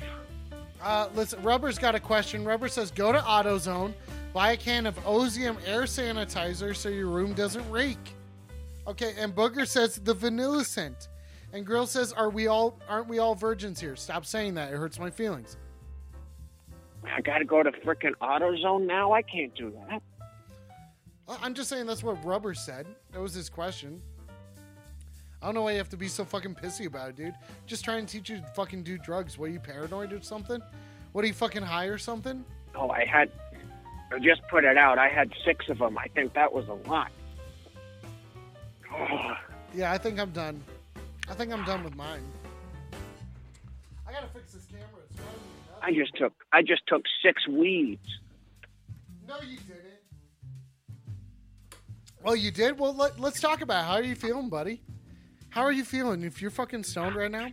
Uh, listen, Rubber's got a question. Rubber says go to AutoZone, buy a can of Ozium air sanitizer so your room doesn't reek. Okay, and Booger says the vanilla scent. And Grill says, "Are we all? Aren't we all virgins here? Stop saying that. It hurts my feelings." I gotta go to frickin' AutoZone now. I can't do that. Uh, I'm just saying that's what Rubber said. That was his question. I don't know why you have to be so fucking pissy about it, dude. Just trying to teach you to fucking do drugs. What are you paranoid or something? What are you fucking high or something? Oh, I had. I just put it out. I had six of them. I think that was a lot. Oh, Yeah, I think I'm done. I think I'm done with mine. I gotta fix this camera. I just took. I just took six weeds. No, you didn't. Well, you did. Well, let, let's talk about it. how are you feeling, buddy. How are you feeling? If you're fucking stoned right now.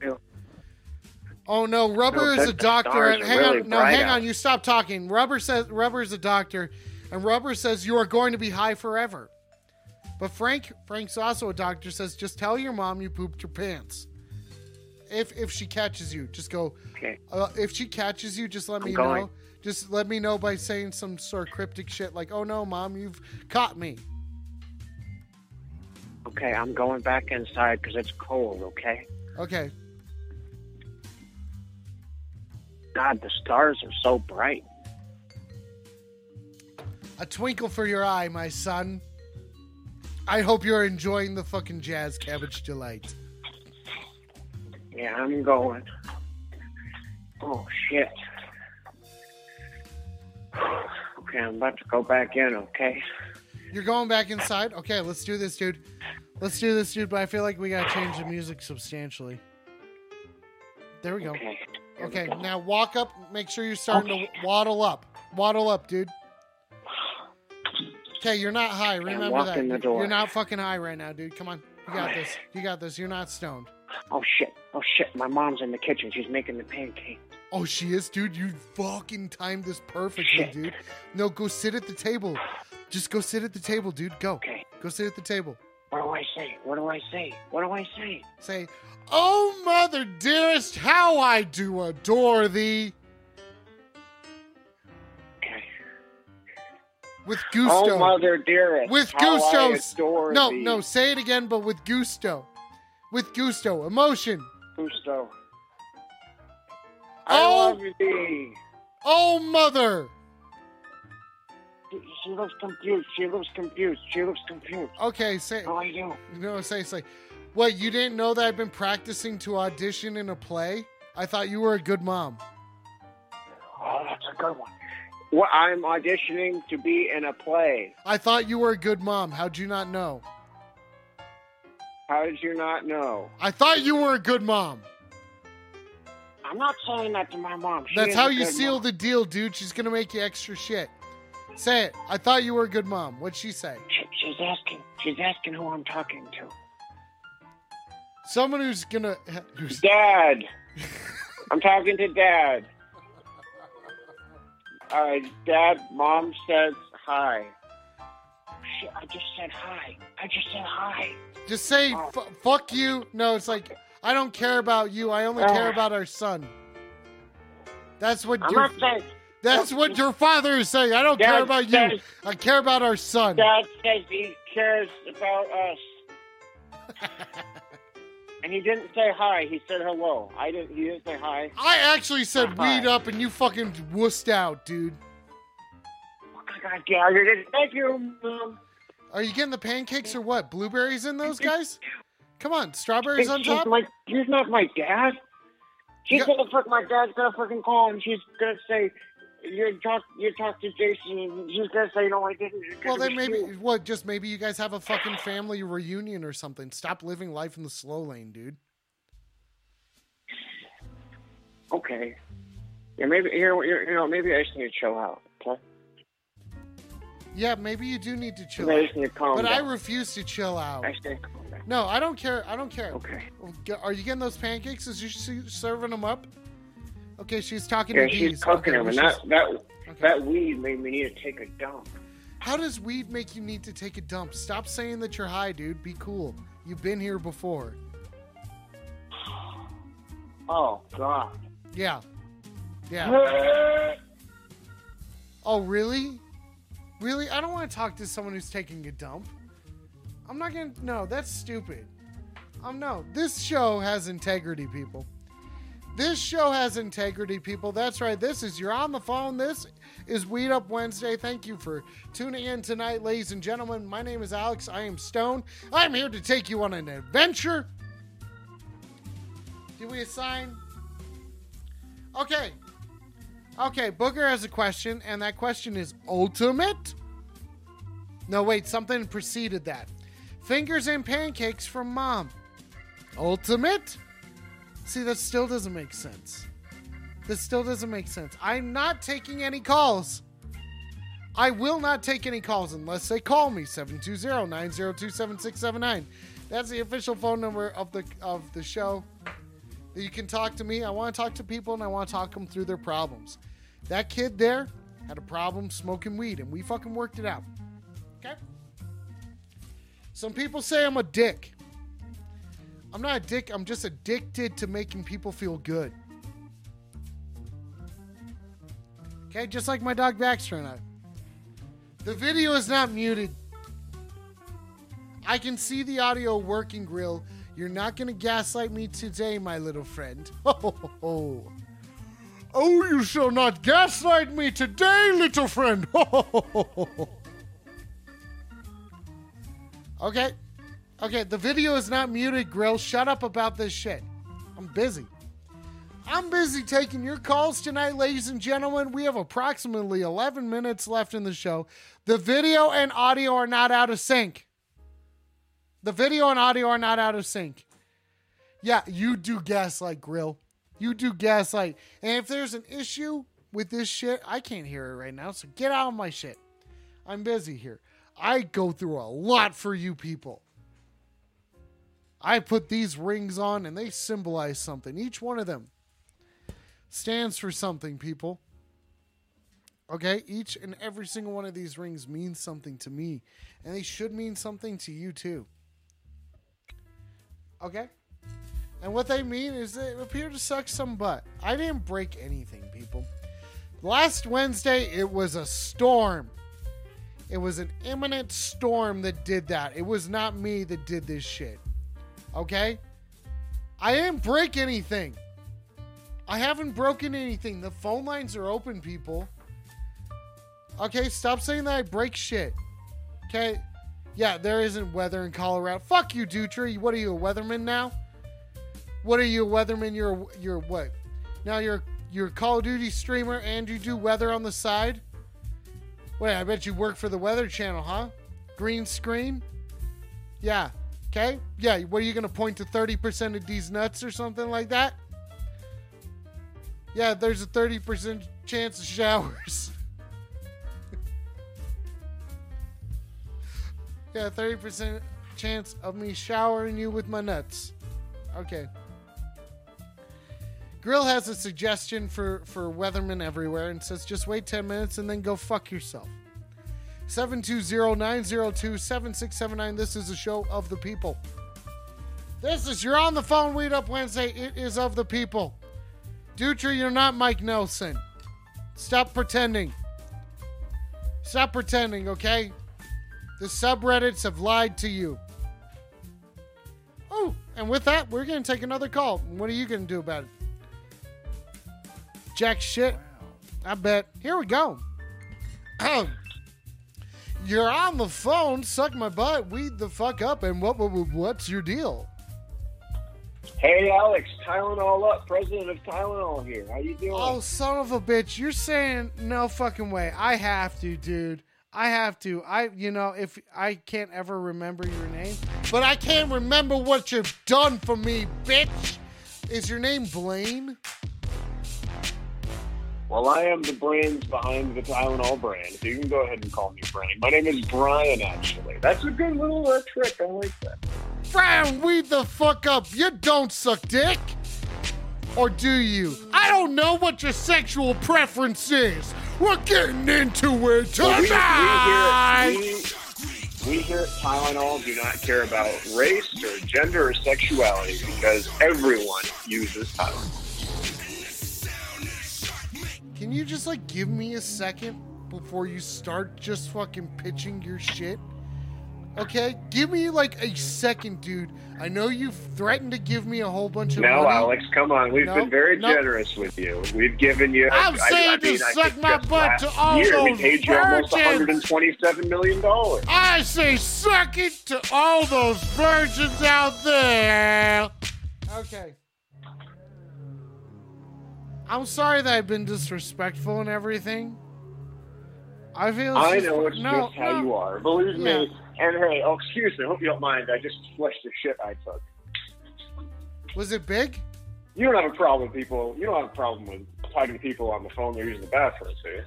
Oh no, Rubber No, is a doctor. hang really on, no, hang out. on. You stop talking. Rubber says Rubber is a doctor, and Rubber says you are going to be high forever. But Frank, Frank's also a doctor. Says just tell your mom you pooped your pants. If if she catches you, just go. Okay. Uh, if she catches you, just let me I'm going. know. Just let me know by saying some sort of cryptic shit like, "Oh no, mom, you've caught me." Okay, I'm going back inside because it's cold. Okay. Okay. God, the stars are so bright. A twinkle for your eye, my son. I hope you're enjoying the fucking jazz cabbage delight. Yeah, I'm going. Oh shit. Okay, I'm about to go back in. Okay. You're going back inside? Okay, let's do this, dude. Let's do this, dude, but I feel like we gotta change the music substantially. There we go. Okay. Okay, now walk up. Make sure you're starting to waddle up. Waddle up, dude. Okay, you're not high. Remember that. in the door. You're not fucking high right now, dude. Come on. You got this. You got this. You're not stoned. Oh shit. Oh shit. My mom's in the kitchen. She's making the pancake. Oh, she is, dude. You fucking timed this perfectly, Shit. dude. No, go sit at the table. Just go sit at the table, dude. Go. Okay. Go sit at the table. What do I say? What do I say? What do I say? Say, Oh, mother dearest, how I do adore thee. Okay. With oh, gusto. Oh, mother dearest. with gusto. no, thee. no, say it again, but with gusto. With gusto. Emotion. Gusto. Oh. I love thee. Oh, mother. She looks confused. She looks confused. She looks confused. Okay, say. How are I do? No, say, say. What, you didn't know that I've been practicing to audition in a play? I thought you were a good mom. Oh, that's a good one. Well, I'm auditioning to be in a play. I thought you were a good mom. How'd you not know? How did you not know? I thought you were a good mom. I'm not saying that to my mom. She That's how you seal mom. the deal, dude. She's gonna make you extra shit. Say it. I thought you were a good mom. What'd she say? She, she's asking. She's asking who I'm talking to. Someone who's gonna. Who's, Dad. I'm talking to Dad. All right, Dad, Mom says hi. Shit, I just said hi. I just said hi. Just say oh. f- fuck you. No, it's like I don't care about you. I only care oh. about our son. That's what I'm not saying. That's what your father is saying. I don't care about you. I care about our son. Dad says he cares about us. and he didn't say hi. He said hello. I didn't. He didn't say hi. I actually said Hi. weed up and you fucking wussed out, dude. Oh, God, Gallagher, thank you, Mom. Are you getting the pancakes or what? Blueberries in those guys? Come on, strawberries on top? My, she's not my dad. She's Yeah. gonna fuck. My dad's gonna fucking call and she's gonna say, "You talk, you talk to Jason." And she's gonna say, "No, I didn't." It Well, then maybe you." what? Just maybe you guys have a fucking family reunion or something. Stop living life in the slow lane, dude. Okay. Yeah, maybe here. You know, maybe I just need to chill out. Okay. Yeah, maybe you do need to chill Maybe I out. just need to calm But I refuse to chill out. I to calm down. No, I don't care. I don't care. Okay. Are you getting those pancakes? Is she serving them up? Okay, she's talking Yeah, to she's Dee's. cooking okay, them, and that that that weed made me need to take a dump. How does weed make you need to take a dump? Stop saying that you're high, dude. Be cool. You've been here before. Oh God. Yeah. Yeah. Oh, really? Really? I don't want to talk to someone who's taking a dump. I'm not going to. No, that's stupid. Um, no. This show has integrity, people. This show has integrity, people. That's right. This is You're on the Phone. This is Weed Up Wednesday. Thank you for tuning in tonight, ladies and gentlemen. My name is Alex. I am Stone. I'm here to take you on an adventure. Do we assign? Okay. Okay, Booker has a question, and that question is ultimate? No, wait, something preceded that. Fingers and pancakes from mom. Ultimate? See, that still doesn't make sense. This still doesn't make sense. I'm not taking any calls. I will not take any calls unless they call me 720-902-7679. That's the official phone number of the of the show. You can talk to me. I want to talk to people and I want to talk them through their problems. That kid there had a problem smoking weed and we fucking worked it out. Okay? Some people say I'm a dick. I'm not a dick, I'm just addicted to making people feel good. Okay, just like my dog Baxter and I. The video is not muted. I can see the audio working, Grill. You're not gonna gaslight me today, my little friend. Oh, oh you shall not gaslight me today, little friend. okay, okay. The video is not muted, Grill. Shut up about this shit. I'm busy. I'm busy taking your calls tonight, ladies and gentlemen. We have approximately 11 minutes left in the show. The video and audio are not out of sync. The video and audio are not out of sync. Yeah, you do gaslight, Grill. You do gaslight. And if there's an issue with this shit, I can't hear it right now, so get out of my shit. I'm busy here. I go through a lot for you people. I put these rings on and they symbolize something. Each one of them stands for something, people. Okay? Each and every single one of these rings means something to me. And they should mean something to you too. Okay? And what they mean is they appear to suck some butt. I didn't break anything, people. Last Wednesday, it was a storm. It was an imminent storm that did that. It was not me that did this shit. Okay? I didn't break anything. I haven't broken anything. The phone lines are open, people. Okay, stop saying that I break shit. Okay? Yeah, there isn't weather in Colorado. Fuck you, Dutra. What are you, a weatherman now? What are you, a weatherman? You're you're what? Now you're you're Call of Duty streamer and you do weather on the side? Wait, I bet you work for the Weather Channel, huh? Green screen? Yeah. Okay? Yeah, what are you gonna point to 30% of these nuts or something like that? Yeah, there's a 30% chance of showers. yeah, 30% chance of me showering you with my nuts. Okay. Grill has a suggestion for for weathermen everywhere and says just wait 10 minutes and then go fuck yourself. 720-902-7679. This is a show of the people. This is you're on the phone weed up Wednesday. It is of the people. Dutry, you're not Mike Nelson. Stop pretending. Stop pretending, okay? The subreddits have lied to you. Oh, and with that, we're going to take another call. What are you going to do about it? Jack shit. I bet. Here we go. You're on the phone. Suck my butt. Weed the fuck up. And what, what what's your deal? Hey, Alex, Tylenol up, president of Tylenol here. How you doing? Oh, son of a bitch. You're saying no fucking way. I have to, dude. I have to. I, you know, if I can't ever remember your name, but I can't remember what you've done for me, bitch. Is your name Blaine? Well, I am the brains behind the Tylenol brand, so you can go ahead and call me Brian. My name is Brian, actually. That's a good little uh, trick. I like that. Brian, weed the fuck up. You don't suck dick. Or do you? I don't know what your sexual preference is. We're getting into it Well, tonight. we, we, we, we here at Tylenol do not care about race or gender or sexuality because everyone uses Tylenol. Can you just like give me a second before you start just fucking pitching your shit? Okay? Give me like a second, dude. I know you've threatened to give me a whole bunch of money. No, money. Alex, come on. We've No, been very no. generous with you. We've given you. I'm I- I saying to I suck my butt to all year, we those paid you almost $127 million. I say suck it to all those virgins out there. Okay. I'm sorry that I've been disrespectful and everything. I feel I know it's no, just how no. you are. Believe Yeah. me. And hey, oh, excuse me. I hope you don't mind. I just flushed the shit I took. Was it big? You don't have a problem with people. You don't have a problem with talking to people on the phone. They're using the bathroom, do you?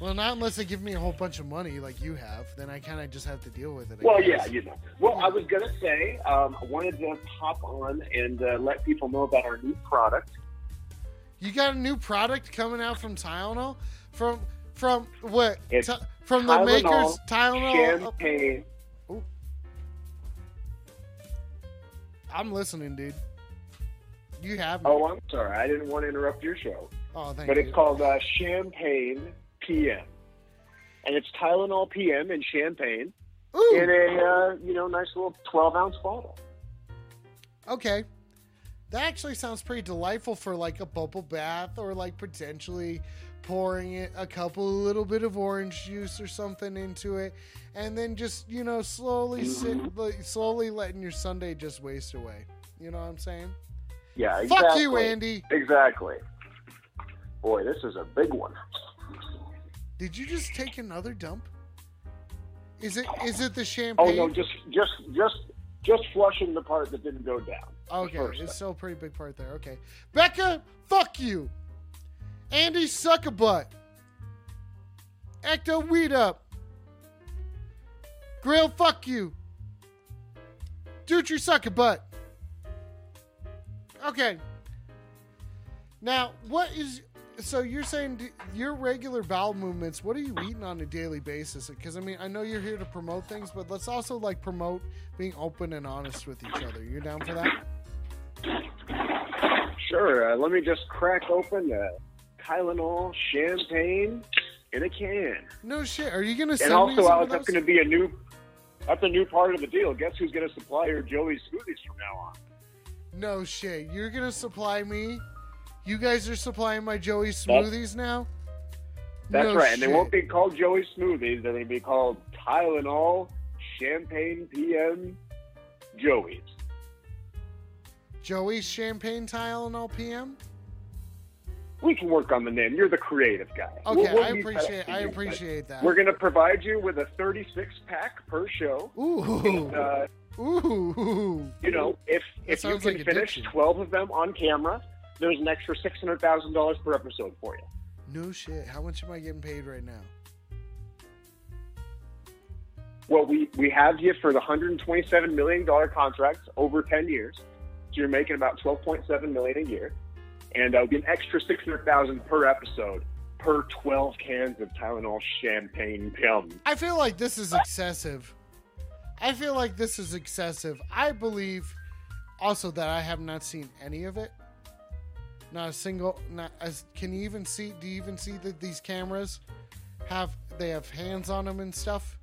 Well, not unless they give me a whole bunch of money like you have. Then I kind of just have to deal with it. I Well, guess. yeah, you know. Well, I was gonna say, um, I wanted to hop on and uh, let people know about our new product. You got a new product coming out from Tylenol? From from what? From the Tylenol makers Tylenol. champagne. I'm listening, dude. You have me. Oh, I'm sorry. I didn't want to interrupt your show. Oh, thank but you. it's called uh, Champagne PM, and it's Tylenol PM and champagne in a uh, you know nice little 12 ounce bottle. Okay. That actually sounds pretty delightful for like a bubble bath or like potentially pouring it a couple little bit of orange juice or something into it and then just, you know, slowly mm-hmm. sit like, slowly letting your Sunday just waste away. You know what I'm saying? Yeah, Fuck exactly. you, Andy. Exactly. Boy, this is a big one. Did you just take another dump? Is it is it the champagne Oh no, just just just just flushing the part that didn't go down. Okay, First it's still a pretty big part there. Okay. Becca, fuck you. Andy, suck a butt. Ecto, weed up. Grill, fuck you. Dutry, suck a butt. Okay. Now, what is. So you're saying your regular bowel movements, what are you eating on a daily basis? Because, I mean, I know you're here to promote things, but let's also, like, promote being open and honest with each other. You're down for that? Sure. Uh, let me just crack open a Tylenol champagne in a can. No shit. Are you gonna send And also, Alex, that's going to be a new. That's a new part of the deal. Guess who's going to supply your Joey's smoothies from now on? No shit. You're gonna supply me. You guys are supplying my Joey That's- smoothies now. That's No right. And they won't be called Joey's smoothies. They're going to be called Tylenol Champagne PM Joey's. Joey's champagne Tylenol PM. We can work on the name. You're the creative guy. Okay, We'll- we'll I appreciate. I appreciate that. We're going to provide you with a 36 pack per show. Ooh. Uh, Ooh. you know, if if you can like finish addiction. 12 of them on camera, there's an extra $600,000 per episode for you. No shit. How much am I getting paid right now? Well, we, we have you for the $127 million contract over 10 years. You're making about 12.7 million a year. and uh, it'll be an extra six hundred thousand per episode per twelve cans of Tylenol champagne PM. I feel like this is excessive. I feel like this is excessive. I believe also that I have not seen any of it. Not a single. Not as. Can you even see? Do you even see that these cameras have? They have hands on them and stuff.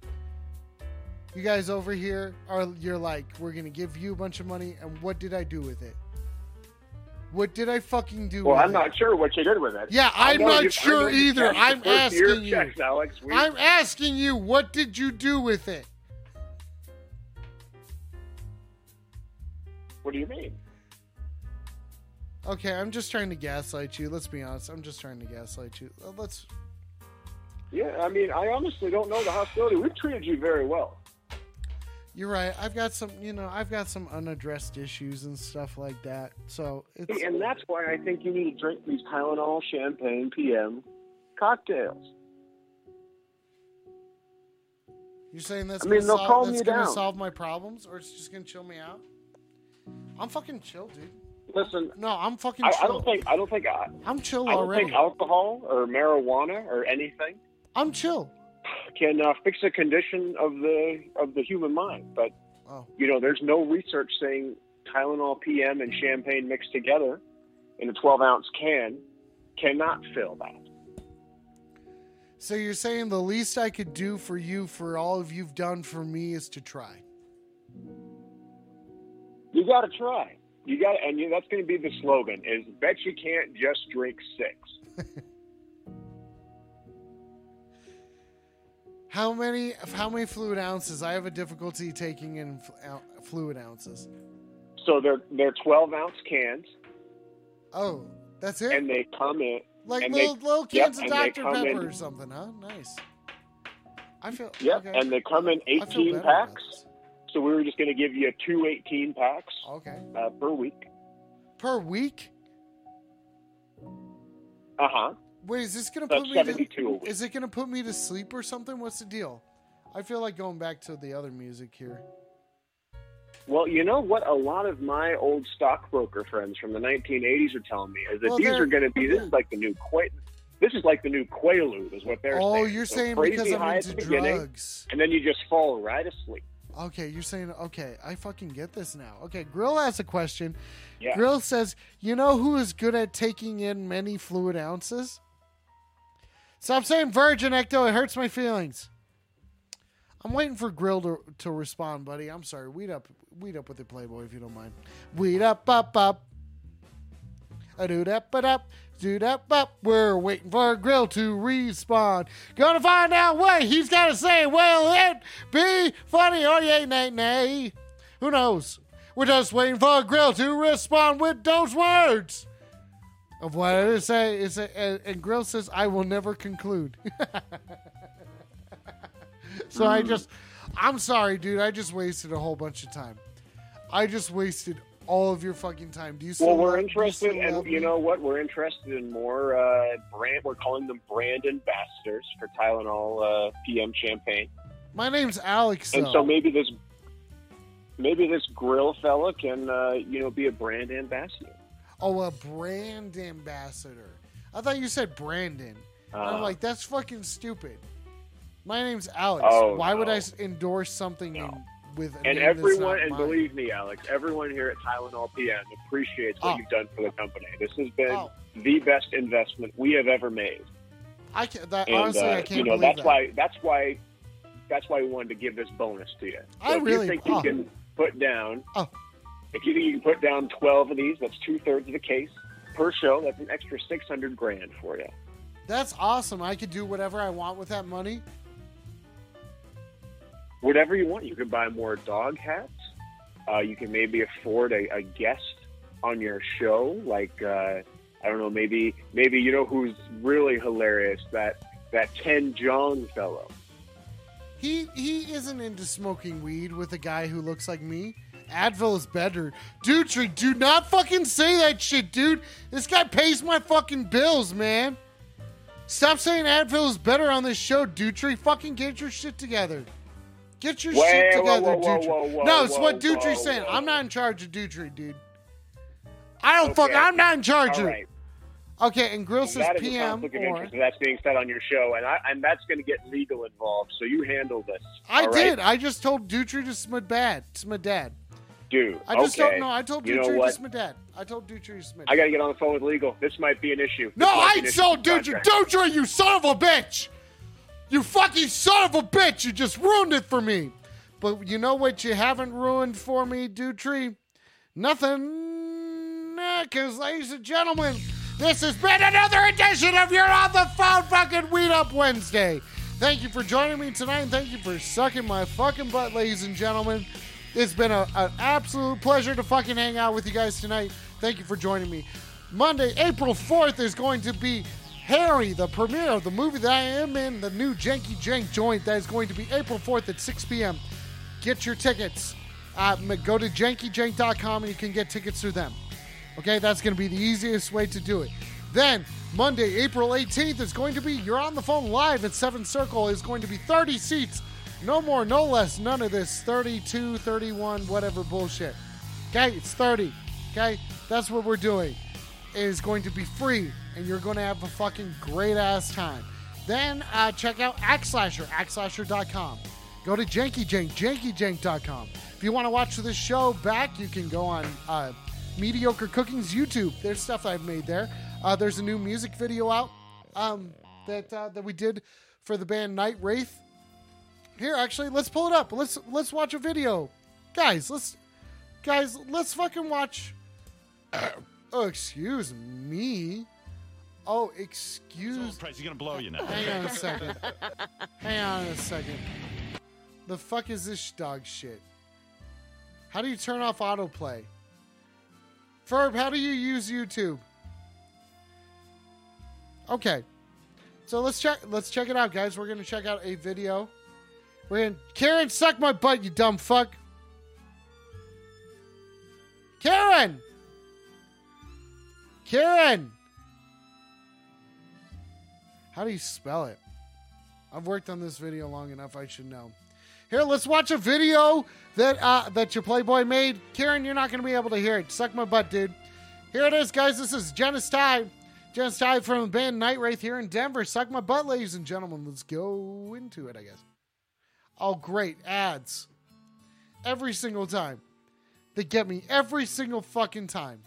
You guys over here are. You're like, we're gonna give you a bunch of money, and what did I do with it? What did I fucking do? Well, I'm it? not sure what you did with it. Yeah, I'm not sure either. I'm asking you. checks, Alex. We- I'm asking you, what did you do with it? What do you mean? Okay, I'm just trying to gaslight you. Let's be honest. I'm just trying to gaslight you. Uh, Let's. Yeah, I mean, I honestly don't know the hostility. We've treated you very well. You're right. I've got some, you know, I've got some unaddressed issues and stuff like that. So it's. And that's why I think you need to drink these Tylenol Champagne PM cocktails. You're saying that's I mean, gonna, sol- that's gonna solve my problems, or it's just gonna chill me out? I'm fucking chill, dude. Listen, No, I'm fucking I, chill. I don't think I don't think I, I'm chill I don't already. think alcohol or marijuana or anything I'm chill. Can uh, fix a condition of the of the human mind. But Oh. you know, there's no research saying Tylenol PM and champagne mixed together in a 12 ounce can cannot fill that. So you're saying the least I could do for you, for all of you've done for me, is to try. You got to try. You got, and you, that's going to be the slogan: is bet you can't just drink six. How many? How many fluid ounces? I have a difficulty taking in fluid ounces. So they're they're 12 ounce cans, Oh, that's it. and they come in like little they, little cans and of Dr Pepper in- or something, huh? Nice. I feel. Yep, okay. and they come in 18 packs. So we were just going to give you two 18 packs Okay. uh, per week. Per week? Uh huh. Wait, is this gonna put me? To, is it gonna put me to sleep or something? What's the deal? I feel like going back to the other music here. Well, you know what? A lot of my old stockbroker friends from the 1980s are telling me is that Well, these they're- going to be. This is like the new Quay. This is like the new Quaalude, is what they're Oh, saying. Oh, you're So saying because I'm into drugs. and then you just fall right asleep. Okay, you're saying okay. I fucking get this now. Okay, Grill has a question. Yeah. Grill says, "You know who is good at taking in many fluid ounces?" Stop saying virgin, Ecto. It hurts my feelings. I'm waiting for Grill to, to respond, buddy. I'm sorry. Weed up, weed up with the Playboy if you don't mind. Weed up, up, up. A do that, but up, do that, up. We're waiting for Grill to respawn. Gonna find out what he's to say. Will it be funny or yay, nay, nay? Who knows? We're just waiting for Grill to respond with those words of what it is say. Is and, and Grill says, "I will never conclude." so I just, I'm sorry, dude. I just wasted a whole bunch of time. I just wasted all of your fucking time. Do you Well, we're love- interested, and you know what? We're interested in more uh, brand. We're calling them brand ambassadors for Tylenol uh, PM champagne, My name's Alex. and though. so maybe this, maybe this grill fella can, uh, you know, be a brand ambassador. Oh, a brand ambassador. I thought you said Brandon. And I'm Uh, like, that's fucking stupid. My name's Alex. Oh, Why would I endorse something in, with a And everyone, and mine? believe me, Alex, everyone here at Tylenol PM appreciates what Oh. you've done for the company. This has been Oh. the best investment we have ever made. I can, that, And honestly, uh, I can't you know that's that. why that's why that's why we wanted to give this bonus to you. So I if really- you think you can put down, Oh. If you think you can put down twelve of these, that's two thirds of the case per show. That's an extra six hundred grand for you. That's awesome. I could do whatever I want with that money. Whatever you want, you can buy more dog hats. Uh, you can maybe afford a, a guest on your show, like uh, I don't know, maybe maybe you know who's really hilarious that that Ken Jeong fellow. He he isn't into smoking weed with a guy who looks like me. Advil is better. Dutry, do not fucking say that shit, dude. This guy pays my fucking bills, man. Stop saying Advil is better on this show, Dutry. Fucking get your shit together. Get your Wait, shit together, whoa, whoa, Dutry. whoa, whoa, no, it's what Dutry's saying. I'm not in charge of Dutry, dude. I don't fuck. I'm not in charge All of. right. Okay, and Grill And says that is a PM of or interest, and that's being said on your show, and I, and that's going to get legal involved. So you handle this. I all right? did. I just told Dutry to smad bad. Smad dad. Dude, I just okay. don't know. I told you Dutry to dad. I told Dutry to I got to get on the phone with legal. This might be an issue. No, This might I be an issue told Dutry. Dutry, you son of a bitch! You fucking son of a bitch! You just ruined it for me. But you know what you haven't ruined for me, Dutry? Nothing. Because, ladies and gentlemen, this has been another edition of your On the Phone fucking Weed Up Wednesday. Thank you for joining me tonight, and thank you for sucking my fucking butt, ladies and gentlemen. It's been a, an absolute pleasure to fucking hang out with you guys tonight. Thank you for joining me. Monday, April 4th is going to be Harry, the premiere of the movie that I am in, the new Janky Jank joint that is going to be April 4th at 6 p.m. Get your tickets. Go to jankyjank.com and you can get tickets through them. Okay, that's going to be the easiest way to do it. Then, Monday, April 18th is going to be You're on the Phone Live at 7 Circle. is going to be 30 seats. No more, no less. None of this 32, 31, whatever bullshit. Okay, it's 30. Okay, that's what we're doing. It is going to be free, and you're going to have a fucking great ass time. Then uh, check out Axslasher, axslasher.com. Go to JankyJank, jankyjank.com. If you want to watch this show back, you can go on uh, Mediocre Cooking's YouTube. There's stuff I've made there. Uh, there's a new music video out um, that uh, that we did for the band Night Wraith. Here, actually, let's pull it up. Let's let's watch a video, guys. Let's guys, let's fucking watch. oh, excuse me. Oh, excuse. Price, he's gonna blow you now. Hang on a second. Hang on a second. The fuck is this dog shit? How do you turn off autoplay? Ferb, how do you use YouTube? Okay. So let's check let's check it out, guys. We're gonna check out a video. We're gonna Karen, suck my butt, you dumb fuck. Karen! Karen! How do you spell it? I've worked on this video long enough, I should know. Here, let's watch a video that uh, that your Playboy made. Karen, you're not going to be able to hear it. Suck my butt, dude. Here it is, guys. This is Janice Ty. Janice Ty from the band Night Wraith here in Denver. Suck my butt, ladies and gentlemen. Let's go into it, I guess. Oh, great. Ads. Every single time. They get me every single fucking time.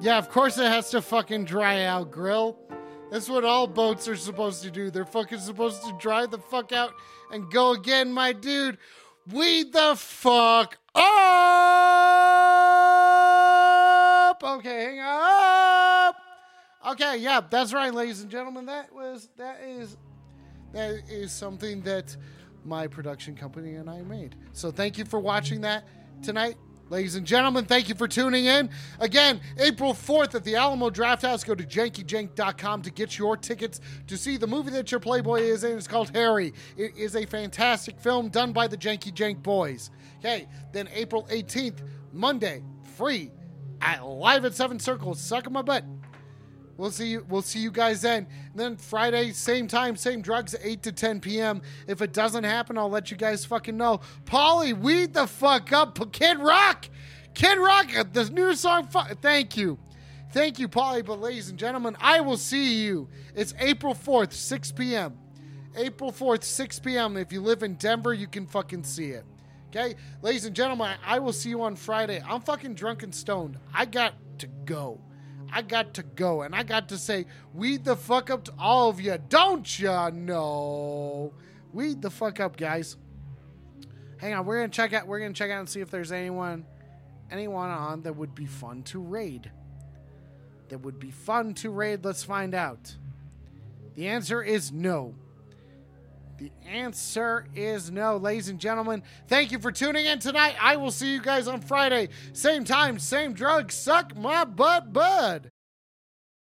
Yeah, of course it has to fucking dry out, grill. That's what all boats are supposed to do. They're fucking supposed to dry the fuck out and go again, my dude. Weed the fuck up. Okay, hang up. Okay, yeah, that's right, ladies and gentlemen. That was that is that is something that my production company and I made. So thank you for watching that tonight. Ladies and gentlemen, thank you for tuning in. Again, April 4th at the Alamo Drafthouse. Go to jankyjank.com to get your tickets to see the movie that your Playboy is in. It's called Harry. It is a fantastic film done by the Janky Jank Boys. Okay, then April 18th, Monday, free at live at Seven Circles. Suck my butt. We'll see you. We'll see you guys then. And then Friday, same time, same drugs, eight to ten p.m. If it doesn't happen, I'll let you guys fucking know. Polly, weed the fuck up. Kid Rock, Kid Rock, uh, This new song. Fu- Thank you, thank you, Polly. But ladies and gentlemen, I will see you. It's April fourth, six p.m. April fourth, six p.m. If you live in Denver, you can fucking see it. Okay, ladies and gentlemen, I will see you on Friday. I'm fucking drunk and stoned. I got to go. I got to go, and I got to say, weed the fuck up to all of you, don't ya know? Weed the fuck up, guys. Hang on, we're gonna check out. We're gonna check out and see if there's anyone, anyone on that would be fun to raid. That would be fun to raid. Let's find out. The answer is no. The answer is no, ladies and gentlemen. Thank you for tuning in tonight. I will see you guys on Friday. Same time, same drug. Suck my butt, bud.